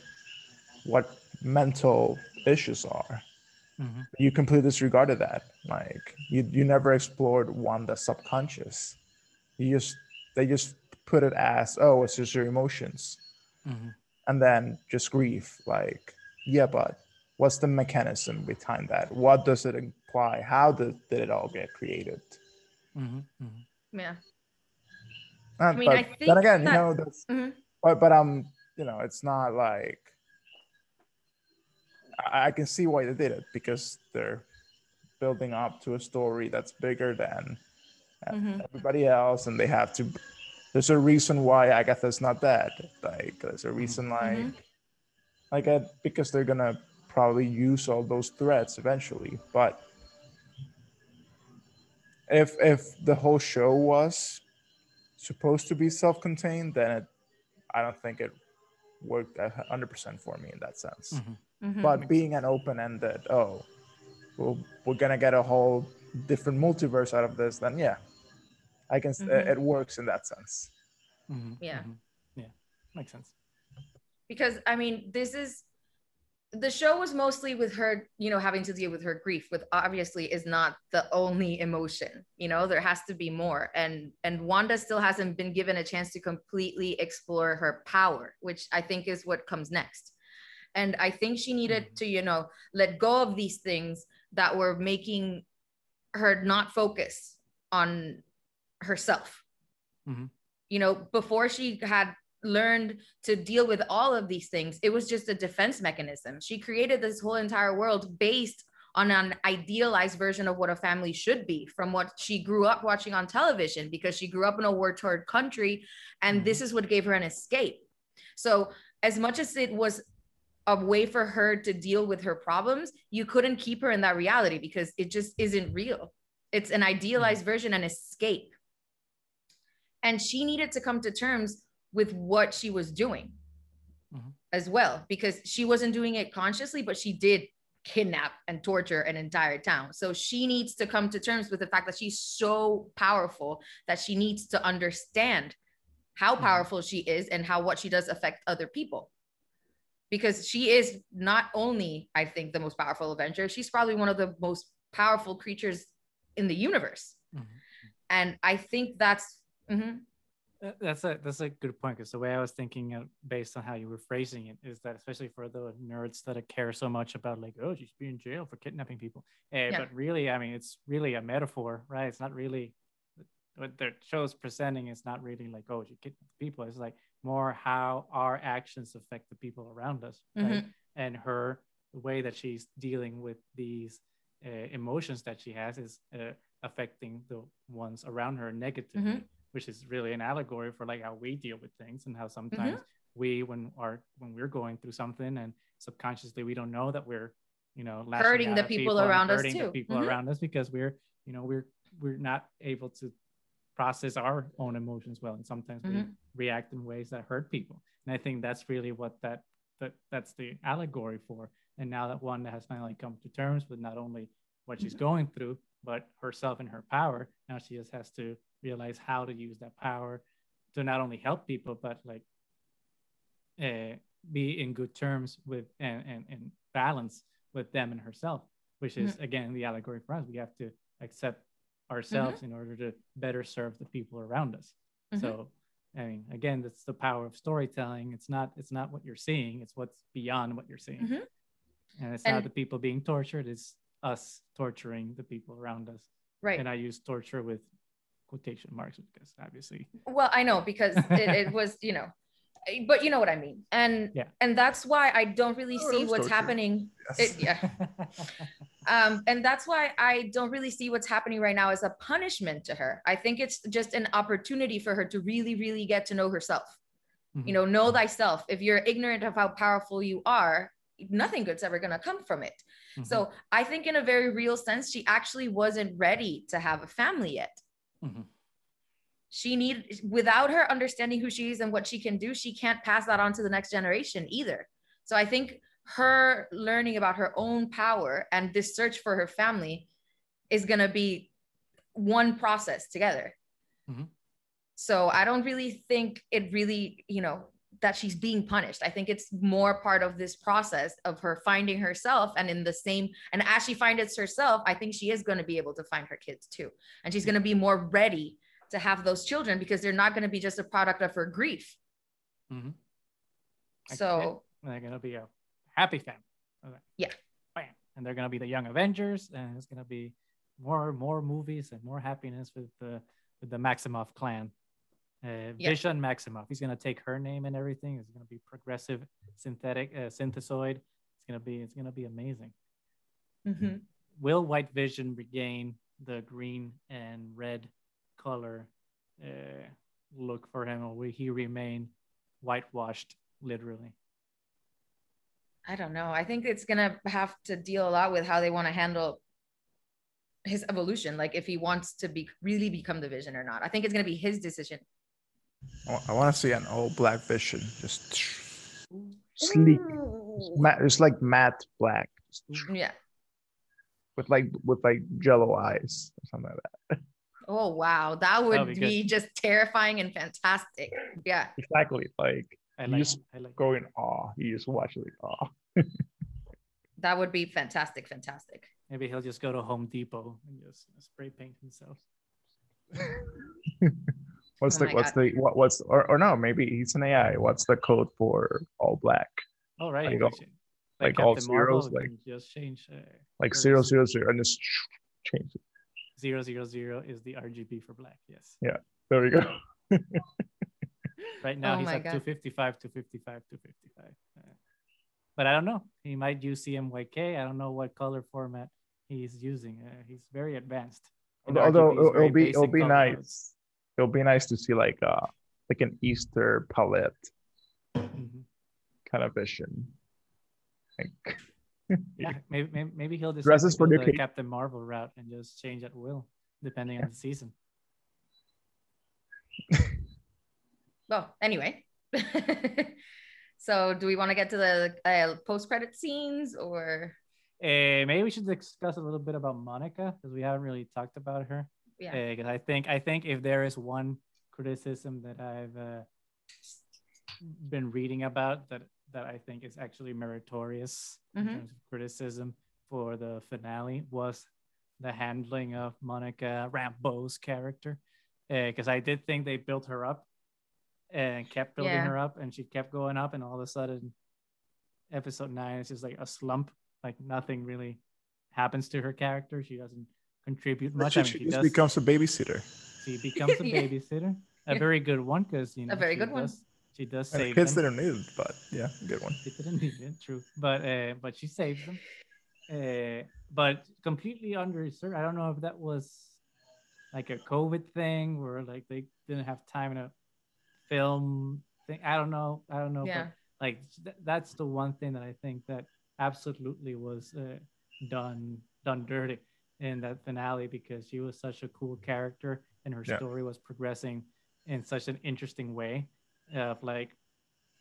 what mental issues are. Mm-hmm. You completely disregarded that. Like you, you never explored Wanda's subconscious. You just they just put it as oh, it's just your emotions, mm-hmm. and then just grief. Like yeah, but what's the mechanism behind that? What does it imply? How did, did it all get created? Mm-hmm, mm-hmm. Yeah. I mean, but I think then again, that, you know, that's, mm-hmm. but but um, you know, it's not like I, I can see why they did it because they're building up to a story that's bigger than mm-hmm. everybody else, and they have to. There's a reason why Agatha's not dead. Like there's a mm-hmm. reason like mm-hmm. like uh, because they're gonna probably use all those threats eventually, but if if the whole show was supposed to be self-contained, then it, I don't think it worked hundred percent for me in that sense. Mm-hmm. Mm-hmm. But being an open-ended, oh, well, we're gonna get a whole different multiverse out of this, then yeah, I can. Mm-hmm. It works in that sense. Mm-hmm. Yeah. Mm-hmm. Yeah, makes sense. Because I mean, this is the show was mostly with her, you know, having to deal with her grief, with obviously is not the only emotion. You know, there has to be more. And and Wanda still hasn't been given a chance to completely explore her power, which I think is what comes next. And I think she needed mm-hmm. to, you know, let go of these things that were making her not focus on herself. Mm-hmm. You know, before she had learned to deal with all of these things, it was just a defense mechanism. She created this whole entire world based on an idealized version of what a family should be from what she grew up watching on television because she grew up in a war torn country and mm-hmm. this is what gave her an escape. So as much as it was a way for her to deal with her problems, you couldn't keep her in that reality because it just isn't real. It's an idealized mm-hmm. version an escape. And she needed to come to terms with what she was doing mm-hmm. as well, because she wasn't doing it consciously, but she did kidnap and torture an entire town. So she needs to come to terms with the fact that she's so powerful that she needs to understand how mm-hmm. powerful she is and how what she does affect other people because she is not only i think the most powerful avenger she's probably one of the most powerful creatures in the universe mm-hmm. and i think that's mm-hmm. that's a that's a good point because the way i was thinking of, based on how you were phrasing it is that especially for the nerds that care so much about like oh she's be in jail for kidnapping people eh, yeah. but really i mean it's really a metaphor right it's not really what the show's presenting is not really like oh she kidnapped people it's like more how our actions affect the people around us mm-hmm. and her the way that she's dealing with these uh, emotions that she has is uh, affecting the ones around her negatively mm-hmm. Which is really an allegory for like how we deal with things and how sometimes mm-hmm. we when are when we're going through something and subconsciously we don't know that we're you know hurting the people, people around us too people mm-hmm. around us because we're you know we're we're not able to process our own emotions well and sometimes mm-hmm. we react in ways that hurt people and i think that's really what that that that's the allegory for and now that Wanda has finally come to terms with not only what she's going through but herself and her power now she just has to realize how to use that power to not only help people but like uh, be in good terms with and, and, and balance with them and herself which is mm-hmm. again the allegory for us we have to accept ourselves mm-hmm. in order to better serve the people around us mm-hmm. so i mean again that's the power of storytelling it's not it's not what you're seeing it's what's beyond what you're seeing mm-hmm. and it's and, not the people being tortured it's us torturing the people around us right and i use torture with quotation marks because obviously well i know because it, it was you know but you know what I mean. And yeah. and that's why I don't really oh, see what's happening. Yes. It, yeah. um, and that's why I don't really see what's happening right now as a punishment to her. I think it's just an opportunity for her to really, really get to know herself. Mm-hmm. You know, know thyself. If you're ignorant of how powerful you are, nothing good's ever gonna come from it. Mm-hmm. So I think in a very real sense, she actually wasn't ready to have a family yet. Mm-hmm. She need without her understanding who she is and what she can do she can't pass that on to the next generation either. So i think her learning about her own power and this search for her family is going to be one process together. Mm-hmm. so i don't really think it really you know that she's being punished i think it's more part of this process of her finding herself and in the same and as she finds herself i think she is going to be able to find her kids too and she's going to be more ready to have those children because they're not going to be just a product of her grief. Mm-hmm. So they're going to be a happy family. Okay. Yeah. Bam. And they're going to be the Young Avengers, and it's going to be more more movies and more happiness with the with the Maximoff clan. Uh, yeah. Vision Maximoff. He's going to take her name and everything. It's going to be progressive synthetic uh, synthezoid. It's going to be it's going to be amazing. Mm-hmm. Will White Vision regain the green and red color uh, look for him, or will he remain whitewashed literally? I don't know. I think it's gonna have to deal a lot with how they want to handle his evolution. Like if he wants to be really become the Vision or not. I think it's gonna be his decision. I want to see an old black Vision, just sleek, it's like matte black. Yeah. With like with like Jello eyes or something like that. Oh wow, that would be, be just terrifying and fantastic. Yeah. Exactly. Like I you just like go in awe. You just watch it like awe. that would be fantastic, fantastic. Maybe he'll just go to Home Depot and just spray paint himself. what's oh the what's God. the what what's or, or no maybe he's an AI. What's the code for all black? All right, right. Like, all, like, like all zeros, like just change uh, like zero zero zero and just change it zero zero zero is the RGB for black. Yes. Yeah. There we go. right now oh he's at 255, 255, 255. Uh, but I don't know. He might use CMYK. I don't know what color format he's using. Uh, he's very advanced. Although it'll, it'll be it'll be nice. It'll be nice to see like uh like an Easter palette. Mm-hmm. kind of vision. Like, yeah, maybe, maybe, maybe he'll just dresses for the Captain Marvel route and just change at will, depending yeah. on the season. well, anyway. so, do we want to get to the uh, post-credit scenes, or uh, maybe we should discuss a little bit about Monica because we haven't really talked about her. Yeah. Because I think I think if there is one criticism that I've uh, been reading about that that I think is actually meritorious mm-hmm. in terms of criticism for the finale was the handling of Monica Rambeau's character. Because uh, I did think they built her up and kept building yeah. her up, and she kept going up, and all of a sudden, episode nine is just like a slump. Like nothing really happens to her character. She doesn't contribute much. She, I mean, she, she just does, becomes a babysitter. She becomes a yeah. babysitter. A very good one because you know a very good does, one. She does and save kids them. didn't need it, but yeah, good one. She didn't need it, true. But uh, but she saves them. Uh, but completely underserved. I don't know if that was like a COVID thing or like they didn't have time to film thing. I don't know. I don't know. Yeah. But like th- that's the one thing that I think that absolutely was uh, done done dirty in that finale because she was such a cool character and her yeah. story was progressing in such an interesting way of like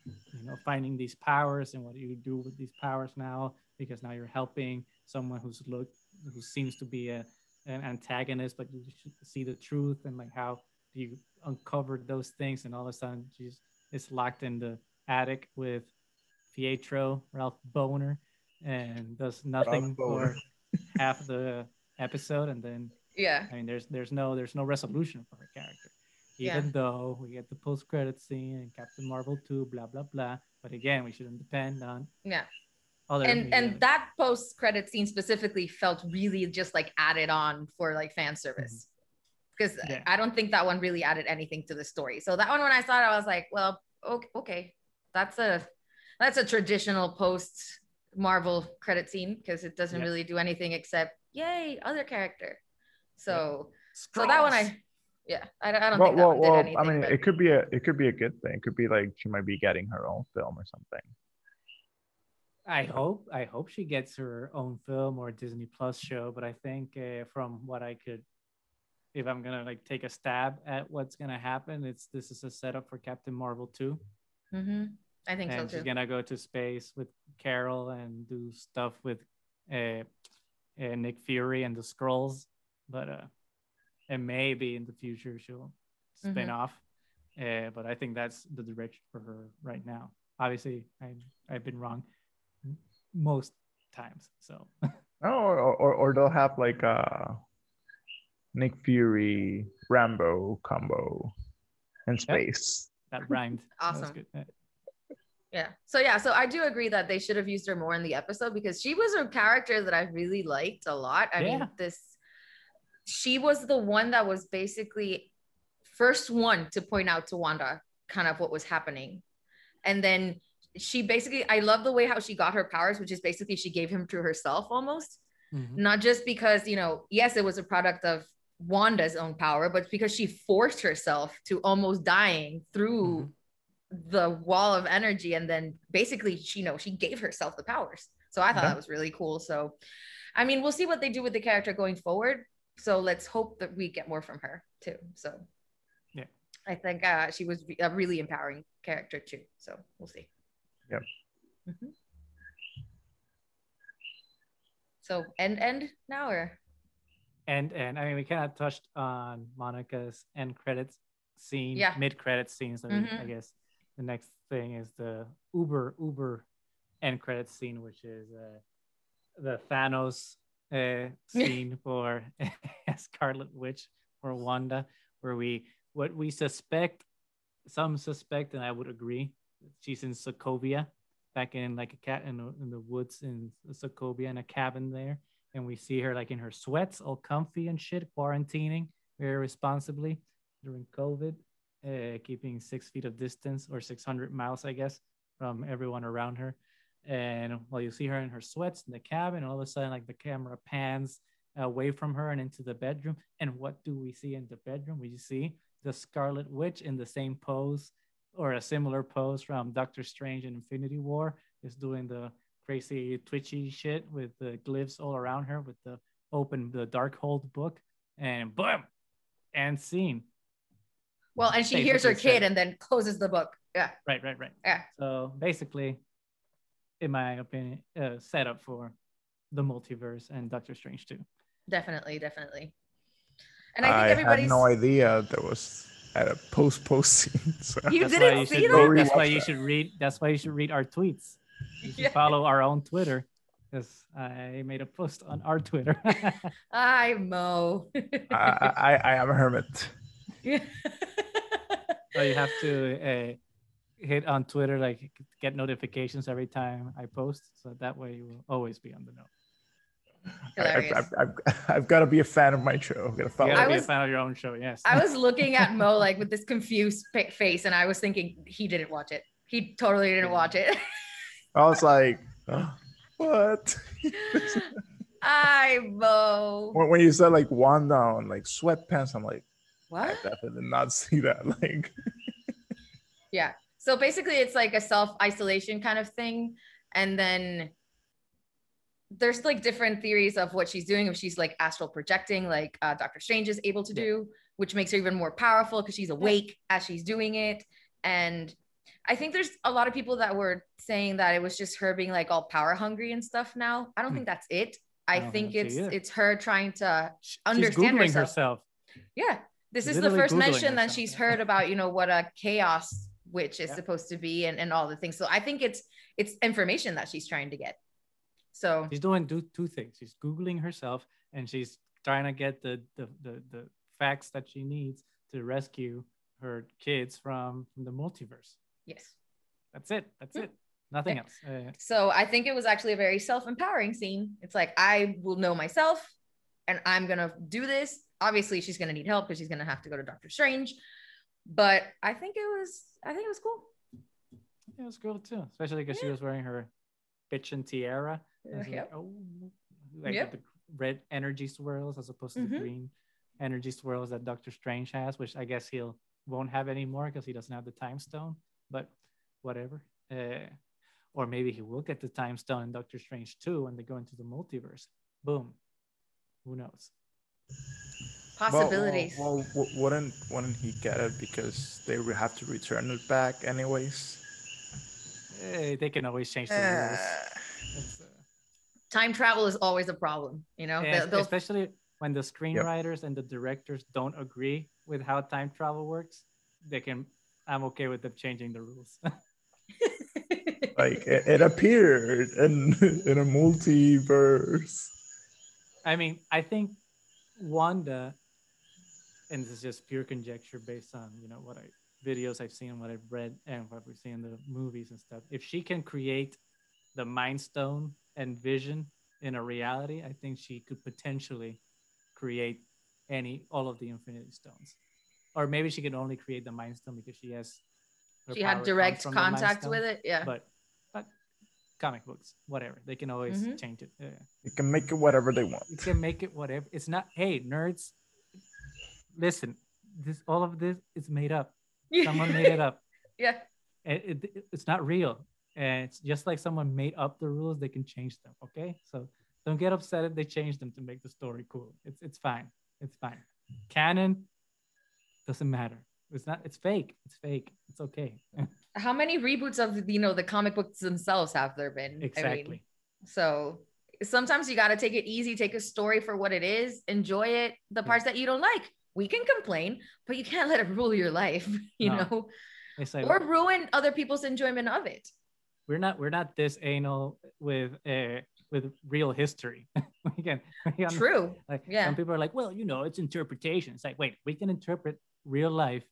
you know finding these powers and what do you do with these powers now because now you're helping someone who's look who seems to be a an antagonist but you see the truth and like how you uncover those things and all of a sudden she's is locked in the attic with Pietro Ralph Bohner and does nothing for half the episode and then yeah I mean there's there's no there's no resolution for her character even yeah. though we get the post credit scene and Captain Marvel 2, blah blah blah. But again, we shouldn't depend on yeah. Other and media. and that post credit scene specifically felt really just like added on for like fan service. Because mm-hmm. yeah. I don't think that one really added anything to the story. So that one when I saw it, I was like, well, okay, okay. That's a that's a traditional post Marvel credit scene because it doesn't yeah. really do anything except yay, other character. So so that one I yeah, I, I don't well, think that well, well, anything, I mean, but... it could be a it could be a good thing. It could be like she might be getting her own film or something. I hope I hope she gets her own film or Disney Plus show. But I think uh, from what I could, if I'm gonna like take a stab at what's gonna happen, it's this is a setup for Captain Marvel 2 mm-hmm. I think and so too. She's gonna go to space with Carol and do stuff with uh, uh, Nick Fury and the Skrulls. But uh, and maybe in the future she'll spin mm-hmm. off. Uh, but I think that's the direction for her right now. Obviously, I I've been wrong most times. So. oh, or, or, or they'll have like a Nick Fury Rambo combo in space. Yep. That rhymed. awesome. That yeah. So yeah, so I do agree that they should have used her more in the episode because she was a character that I really liked a lot. I yeah. mean, this she was the one that was basically first one to point out to Wanda kind of what was happening. And then she basically, I love the way how she got her powers, which is basically she gave him to herself almost. Mm-hmm. Not just because, you know, yes, it was a product of Wanda's own power, but because she forced herself to almost dying through mm-hmm. The wall of energy. And then basically, she, you know, she gave herself the powers. So I thought that was really cool. So, I mean, we'll see what they do with the character going forward so let's hope that we get more from her too. So yeah, I think uh, she was a really empowering character too. So we'll see. Yep. Mm-hmm. So end end now or and and I mean we kind of touched on Monica's end credits scene, yeah, mid credits scene. So mm-hmm. I guess the next thing is the Uber Uber end credit scene, which is uh, the Thanos uh, scene for Scarlet Witch or Wanda, where we what we suspect, some suspect, and I would agree, she's in Sokovia, back in like a cat in the, in the woods in Sokovia in a cabin there, and we see her like in her sweats, all comfy and shit, quarantining very responsibly during COVID, uh, keeping six feet of distance or 600 miles, I guess, from everyone around her. And well, you see her in her sweats in the cabin, all of a sudden, like the camera pans away from her and into the bedroom. And what do we see in the bedroom? We see the Scarlet Witch in the same pose or a similar pose from Doctor Strange in Infinity War is doing the crazy twitchy shit with the glyphs all around her with the open the Darkhold book and boom and scene. Well, and she hears her kid and then closes the book. Yeah. Right, right, right. Yeah. So basically, in my opinion, uh, set up for the multiverse and Doctor Strange too. Definitely, definitely. And I think everybody's had no idea there was at a post post scene. So. You didn't you see that? That's why you should read. That's why you should read our tweets. You should yeah. follow our own Twitter because I made a post on our Twitter. I Mo. I, I I am a hermit. Yeah. so you have to uh, hit on Twitter, like get notifications every time I post, so that way you will always be on the know. I, have I've got to be a fan of my show. I'm gonna follow. You gotta be was, a fan of your own show. Yes. I was looking at Mo like with this confused face, and I was thinking he didn't watch it. He totally didn't watch it. I was like, oh, what? I Mo. When, when you said like one on like sweatpants, I'm like, what? I definitely did not see that. Like, yeah. So basically, it's like a self isolation kind of thing, and then there's like different theories of what she's doing if she's like astral projecting like uh, dr strange is able to yeah. do which makes her even more powerful because she's awake yeah. as she's doing it and i think there's a lot of people that were saying that it was just her being like all power hungry and stuff now i don't hmm. think that's it i, I think, think it's it's her trying to she's understand herself. herself. yeah this is the first Googling mention that she's heard about you know what a chaos witch is yeah. supposed to be and, and all the things so i think it's it's information that she's trying to get so she's doing two, two things. She's Googling herself and she's trying to get the, the, the, the facts that she needs to rescue her kids from, from the multiverse. Yes. That's it. That's it. Nothing else. Uh, so I think it was actually a very self-empowering scene. It's like I will know myself and I'm gonna do this. Obviously, she's gonna need help because she's gonna have to go to Doctor Strange. But I think it was I think it was cool. Yeah, it was cool too, especially because yeah. she was wearing her bitchin' tiara. Yep. Like, oh, like yep. the red energy swirls as opposed to mm-hmm. the green energy swirls that Doctor Strange has, which I guess he'll won't have anymore because he doesn't have the time stone. But whatever. Uh, or maybe he will get the time stone in Doctor Strange too when they go into the multiverse. Boom. Who knows? Possibilities. Well, well, well, wouldn't wouldn't he get it because they would have to return it back anyways? Uh, they can always change the uh, rules time travel is always a problem, you know, especially when the screenwriters yep. and the directors don't agree with how time travel works. They can, I'm okay with them changing the rules. like it, it appeared in in a multiverse. I mean, I think Wanda, and this is just pure conjecture based on you know what I videos I've seen, what I've read, and what we've seen in the movies and stuff. If she can create the Mind Stone and vision in a reality, I think she could potentially create any all of the Infinity Stones, or maybe she can only create the Mind Stone because she has. She had direct contact with it, yeah. But, but comic books, whatever, they can always mm-hmm. change it. Yeah. You can make it whatever they want. You can make it whatever. It's not. Hey, nerds, listen. This all of this is made up. Someone made it up. Yeah. It, it, it's not real and it's just like someone made up the rules they can change them okay so don't get upset if they change them to make the story cool it's it's fine it's fine canon doesn't matter it's not it's fake it's fake it's okay how many reboots of you know the comic books themselves have there been exactly I mean, so sometimes you got to take it easy take a story for what it is enjoy it the parts yeah. that you don't like we can complain but you can't let it rule your life you no. know like, or ruin other people's enjoyment of it we're not we're not this anal with uh with real history. we can, we True. Like yeah. some people are like, well, you know, it's interpretation. It's like, wait, we can interpret real life.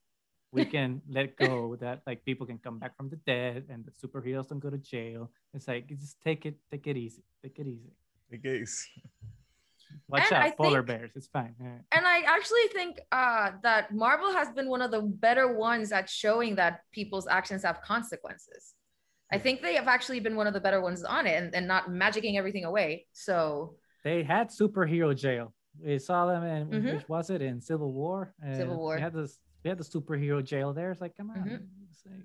We can let go that like people can come back from the dead and the superheroes don't go to jail. It's like just take it, take it easy, take it easy. Take it easy. Watch and out, I polar think, bears. It's fine. Yeah. And I actually think uh, that Marvel has been one of the better ones at showing that people's actions have consequences. I think they have actually been one of the better ones on it and, and not magicking everything away. So they had superhero jail. We saw them in mm-hmm. which was it in Civil War? Civil War. We had this we had the superhero jail there. It's like, come on, mm-hmm. like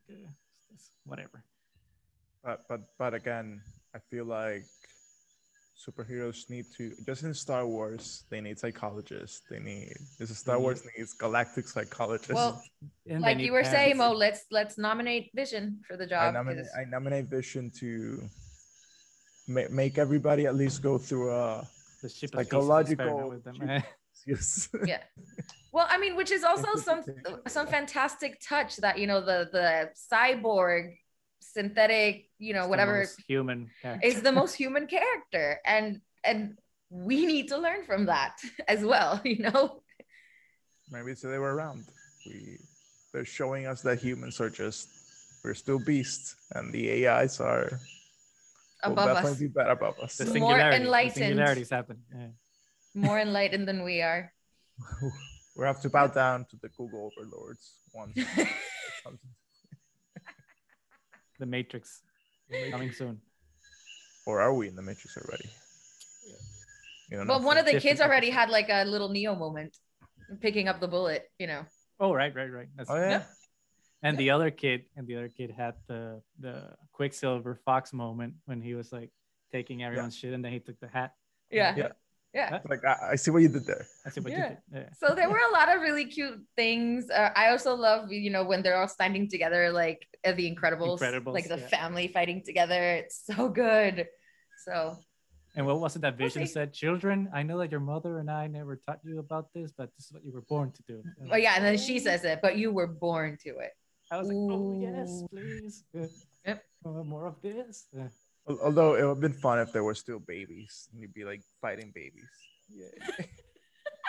uh, it's whatever. But but but again, I feel like superheroes need to just in Star Wars they need psychologists. They need this is Star Wars needs galactic psychologists. Well, And like you need were saying, parents. Mo, let's let's nominate Vision for the I job. I nominate Vision to ma- make everybody at least go through a the ship of psychological with them. yes. yeah. Well, I mean, which is also some some fantastic touch that you know the the cyborg synthetic, you know, It's whatever human character. is the most human character, and and we need to learn from that as well. You know. Maybe so they were around. We they're showing us that humans are just we're still beasts and the AIs are will Above definitely us, be better above us. the More singularity. The enlightened. singularities happen. Yeah. More enlightened than we are. we have to bow down to the Google overlords once. The Matrix coming soon. or are we in the Matrix already? You don't Well, one of the kids already had like a little Neo moment, picking up the bullet. You know. Oh right, right, right. That's Oh yeah. And the other kid, and the other kid had the the Quicksilver Fox moment when he was like taking everyone's shit, and then he took the hat. Yeah. Yeah. Yeah. It's Like I, I see what you did there. I see what Yeah. you did. Yeah. So there were a lot of really cute things. Uh, I also love, you know, when they're all standing together, like uh, the Incredibles, Incredibles, like the yeah. family fighting together. It's so good. So And what was it that Vision see. said? Children, I know that your mother and I never taught you about this, but this is what you were born to do. And oh yeah, and then she says it, but you were born to it. I was like, oh yes, please. Yep. Uh, more of this. Yeah. Al- Although it would have been fun if there were still babies and you'd be like fighting babies. Yeah.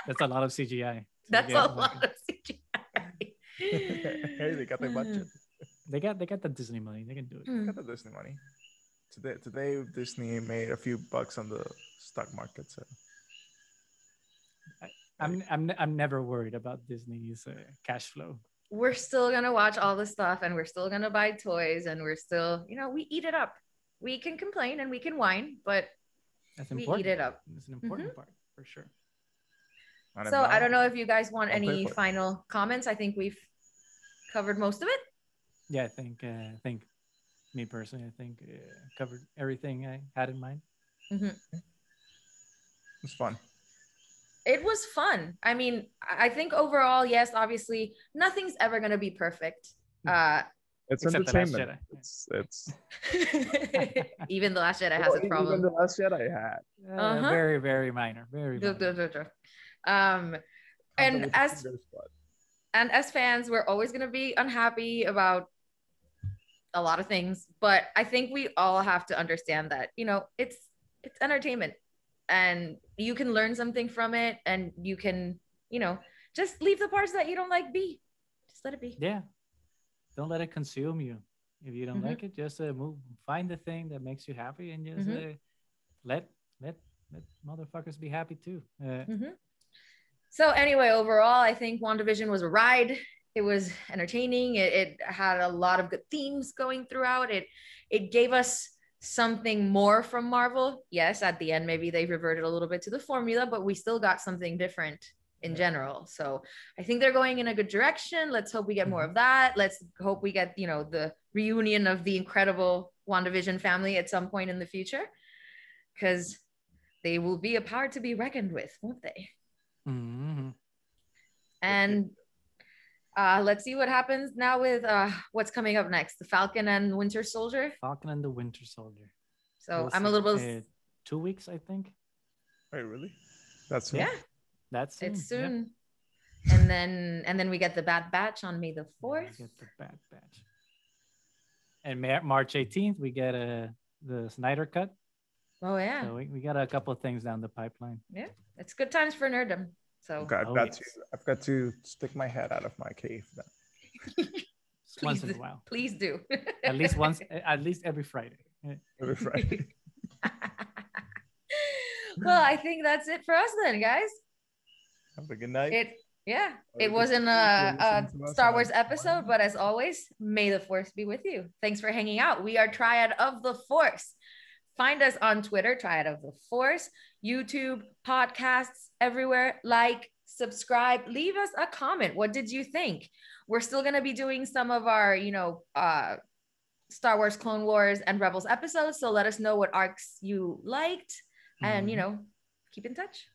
That's a lot of CGI. That's a lot of CGI. hey, they got their budget. They got they got the Disney money. They can do it. They Got the Disney money. Today, today Disney made a few bucks on the stock market. So I'm I'm I'm never worried about Disney's uh, cash flow. we're still gonna watch all the stuff, and we're still gonna buy toys, and we're still, you know, we eat it up. We can complain and we can whine, but That's we important. eat it up. It's an important part for sure. and So I don't know if you guys want I'll any final comments. I think we've covered most of it. Yeah, I think uh, I think me personally, I think uh, covered everything I had in mind. It's fun. It was fun. I mean, I I think overall, yes, obviously, nothing's ever gonna be perfect. Uh, It's Except The Last entertainment. Jedi. It's it's. even the Last Jedi has Well, its even the last Jedi had. Uh, Uh-huh. Very very minor. Very. Duh, Minor. duh, duh, duh. Um, And as- and as fans, we're always gonna be unhappy about a lot of things, but I think we all have to understand that you know it's it's entertainment, and you can learn something from it, and you can you know just leave the parts that you don't like be, just let it be. Yeah. Don't let it consume you. If you don't Mhm. like it, just uh, move. Find the thing that makes you happy, and just Mhm. uh, let let let motherfuckers be happy too. Uh, Mhm. So anyway, overall, I think WandaVision was a ride. It was entertaining. It, it had a lot of good themes going throughout. It it gave us something more from Marvel. Yes, at the end, maybe they reverted a little bit to the formula, but we still got something different in general. So I think they're going in a good direction. Let's hope we get more of that. Let's hope we get, you know, the reunion of the incredible WandaVision family at some point in the future. Because they will be a power to be reckoned with, won't they? mhm. And uh, let's see what happens now with uh, what's coming up next the Falcon and Winter Soldier. Falcon and the Winter Soldier. So We'll I'm a little bit, Uh, two weeks, I think. Wait, really? That's yeah, That's it's soon, yeah. soon. And then and then we get the Bad Batch on May the 4th. get the Bad Batch. And Mar- March 18th, we get uh, the Snyder Cut. Oh, yeah. So we, we got a couple of things down the pipeline. Yeah, it's good times for nerddom. So Okay, I've Oh, got yes. to I've got to stick my head out of my cave then. Once in a while. please do. At least once, at least every Friday. Every Friday. well, I think that's it for us then, guys. Have a good night. It yeah, it wasn't a, a Star Wars episode, but as always, may the force be with you. Thanks for hanging out. We are Triad of the Force. Find us on Twitter, Triad of the Force, YouTube, podcasts, everywhere. Like, subscribe, leave us a comment. What did you think? We're still going to be doing some of our, you know, uh, Star Wars, Clone Wars, and Rebels episodes. So let us know what arcs you liked and, you mm-hmm. know, keep in touch.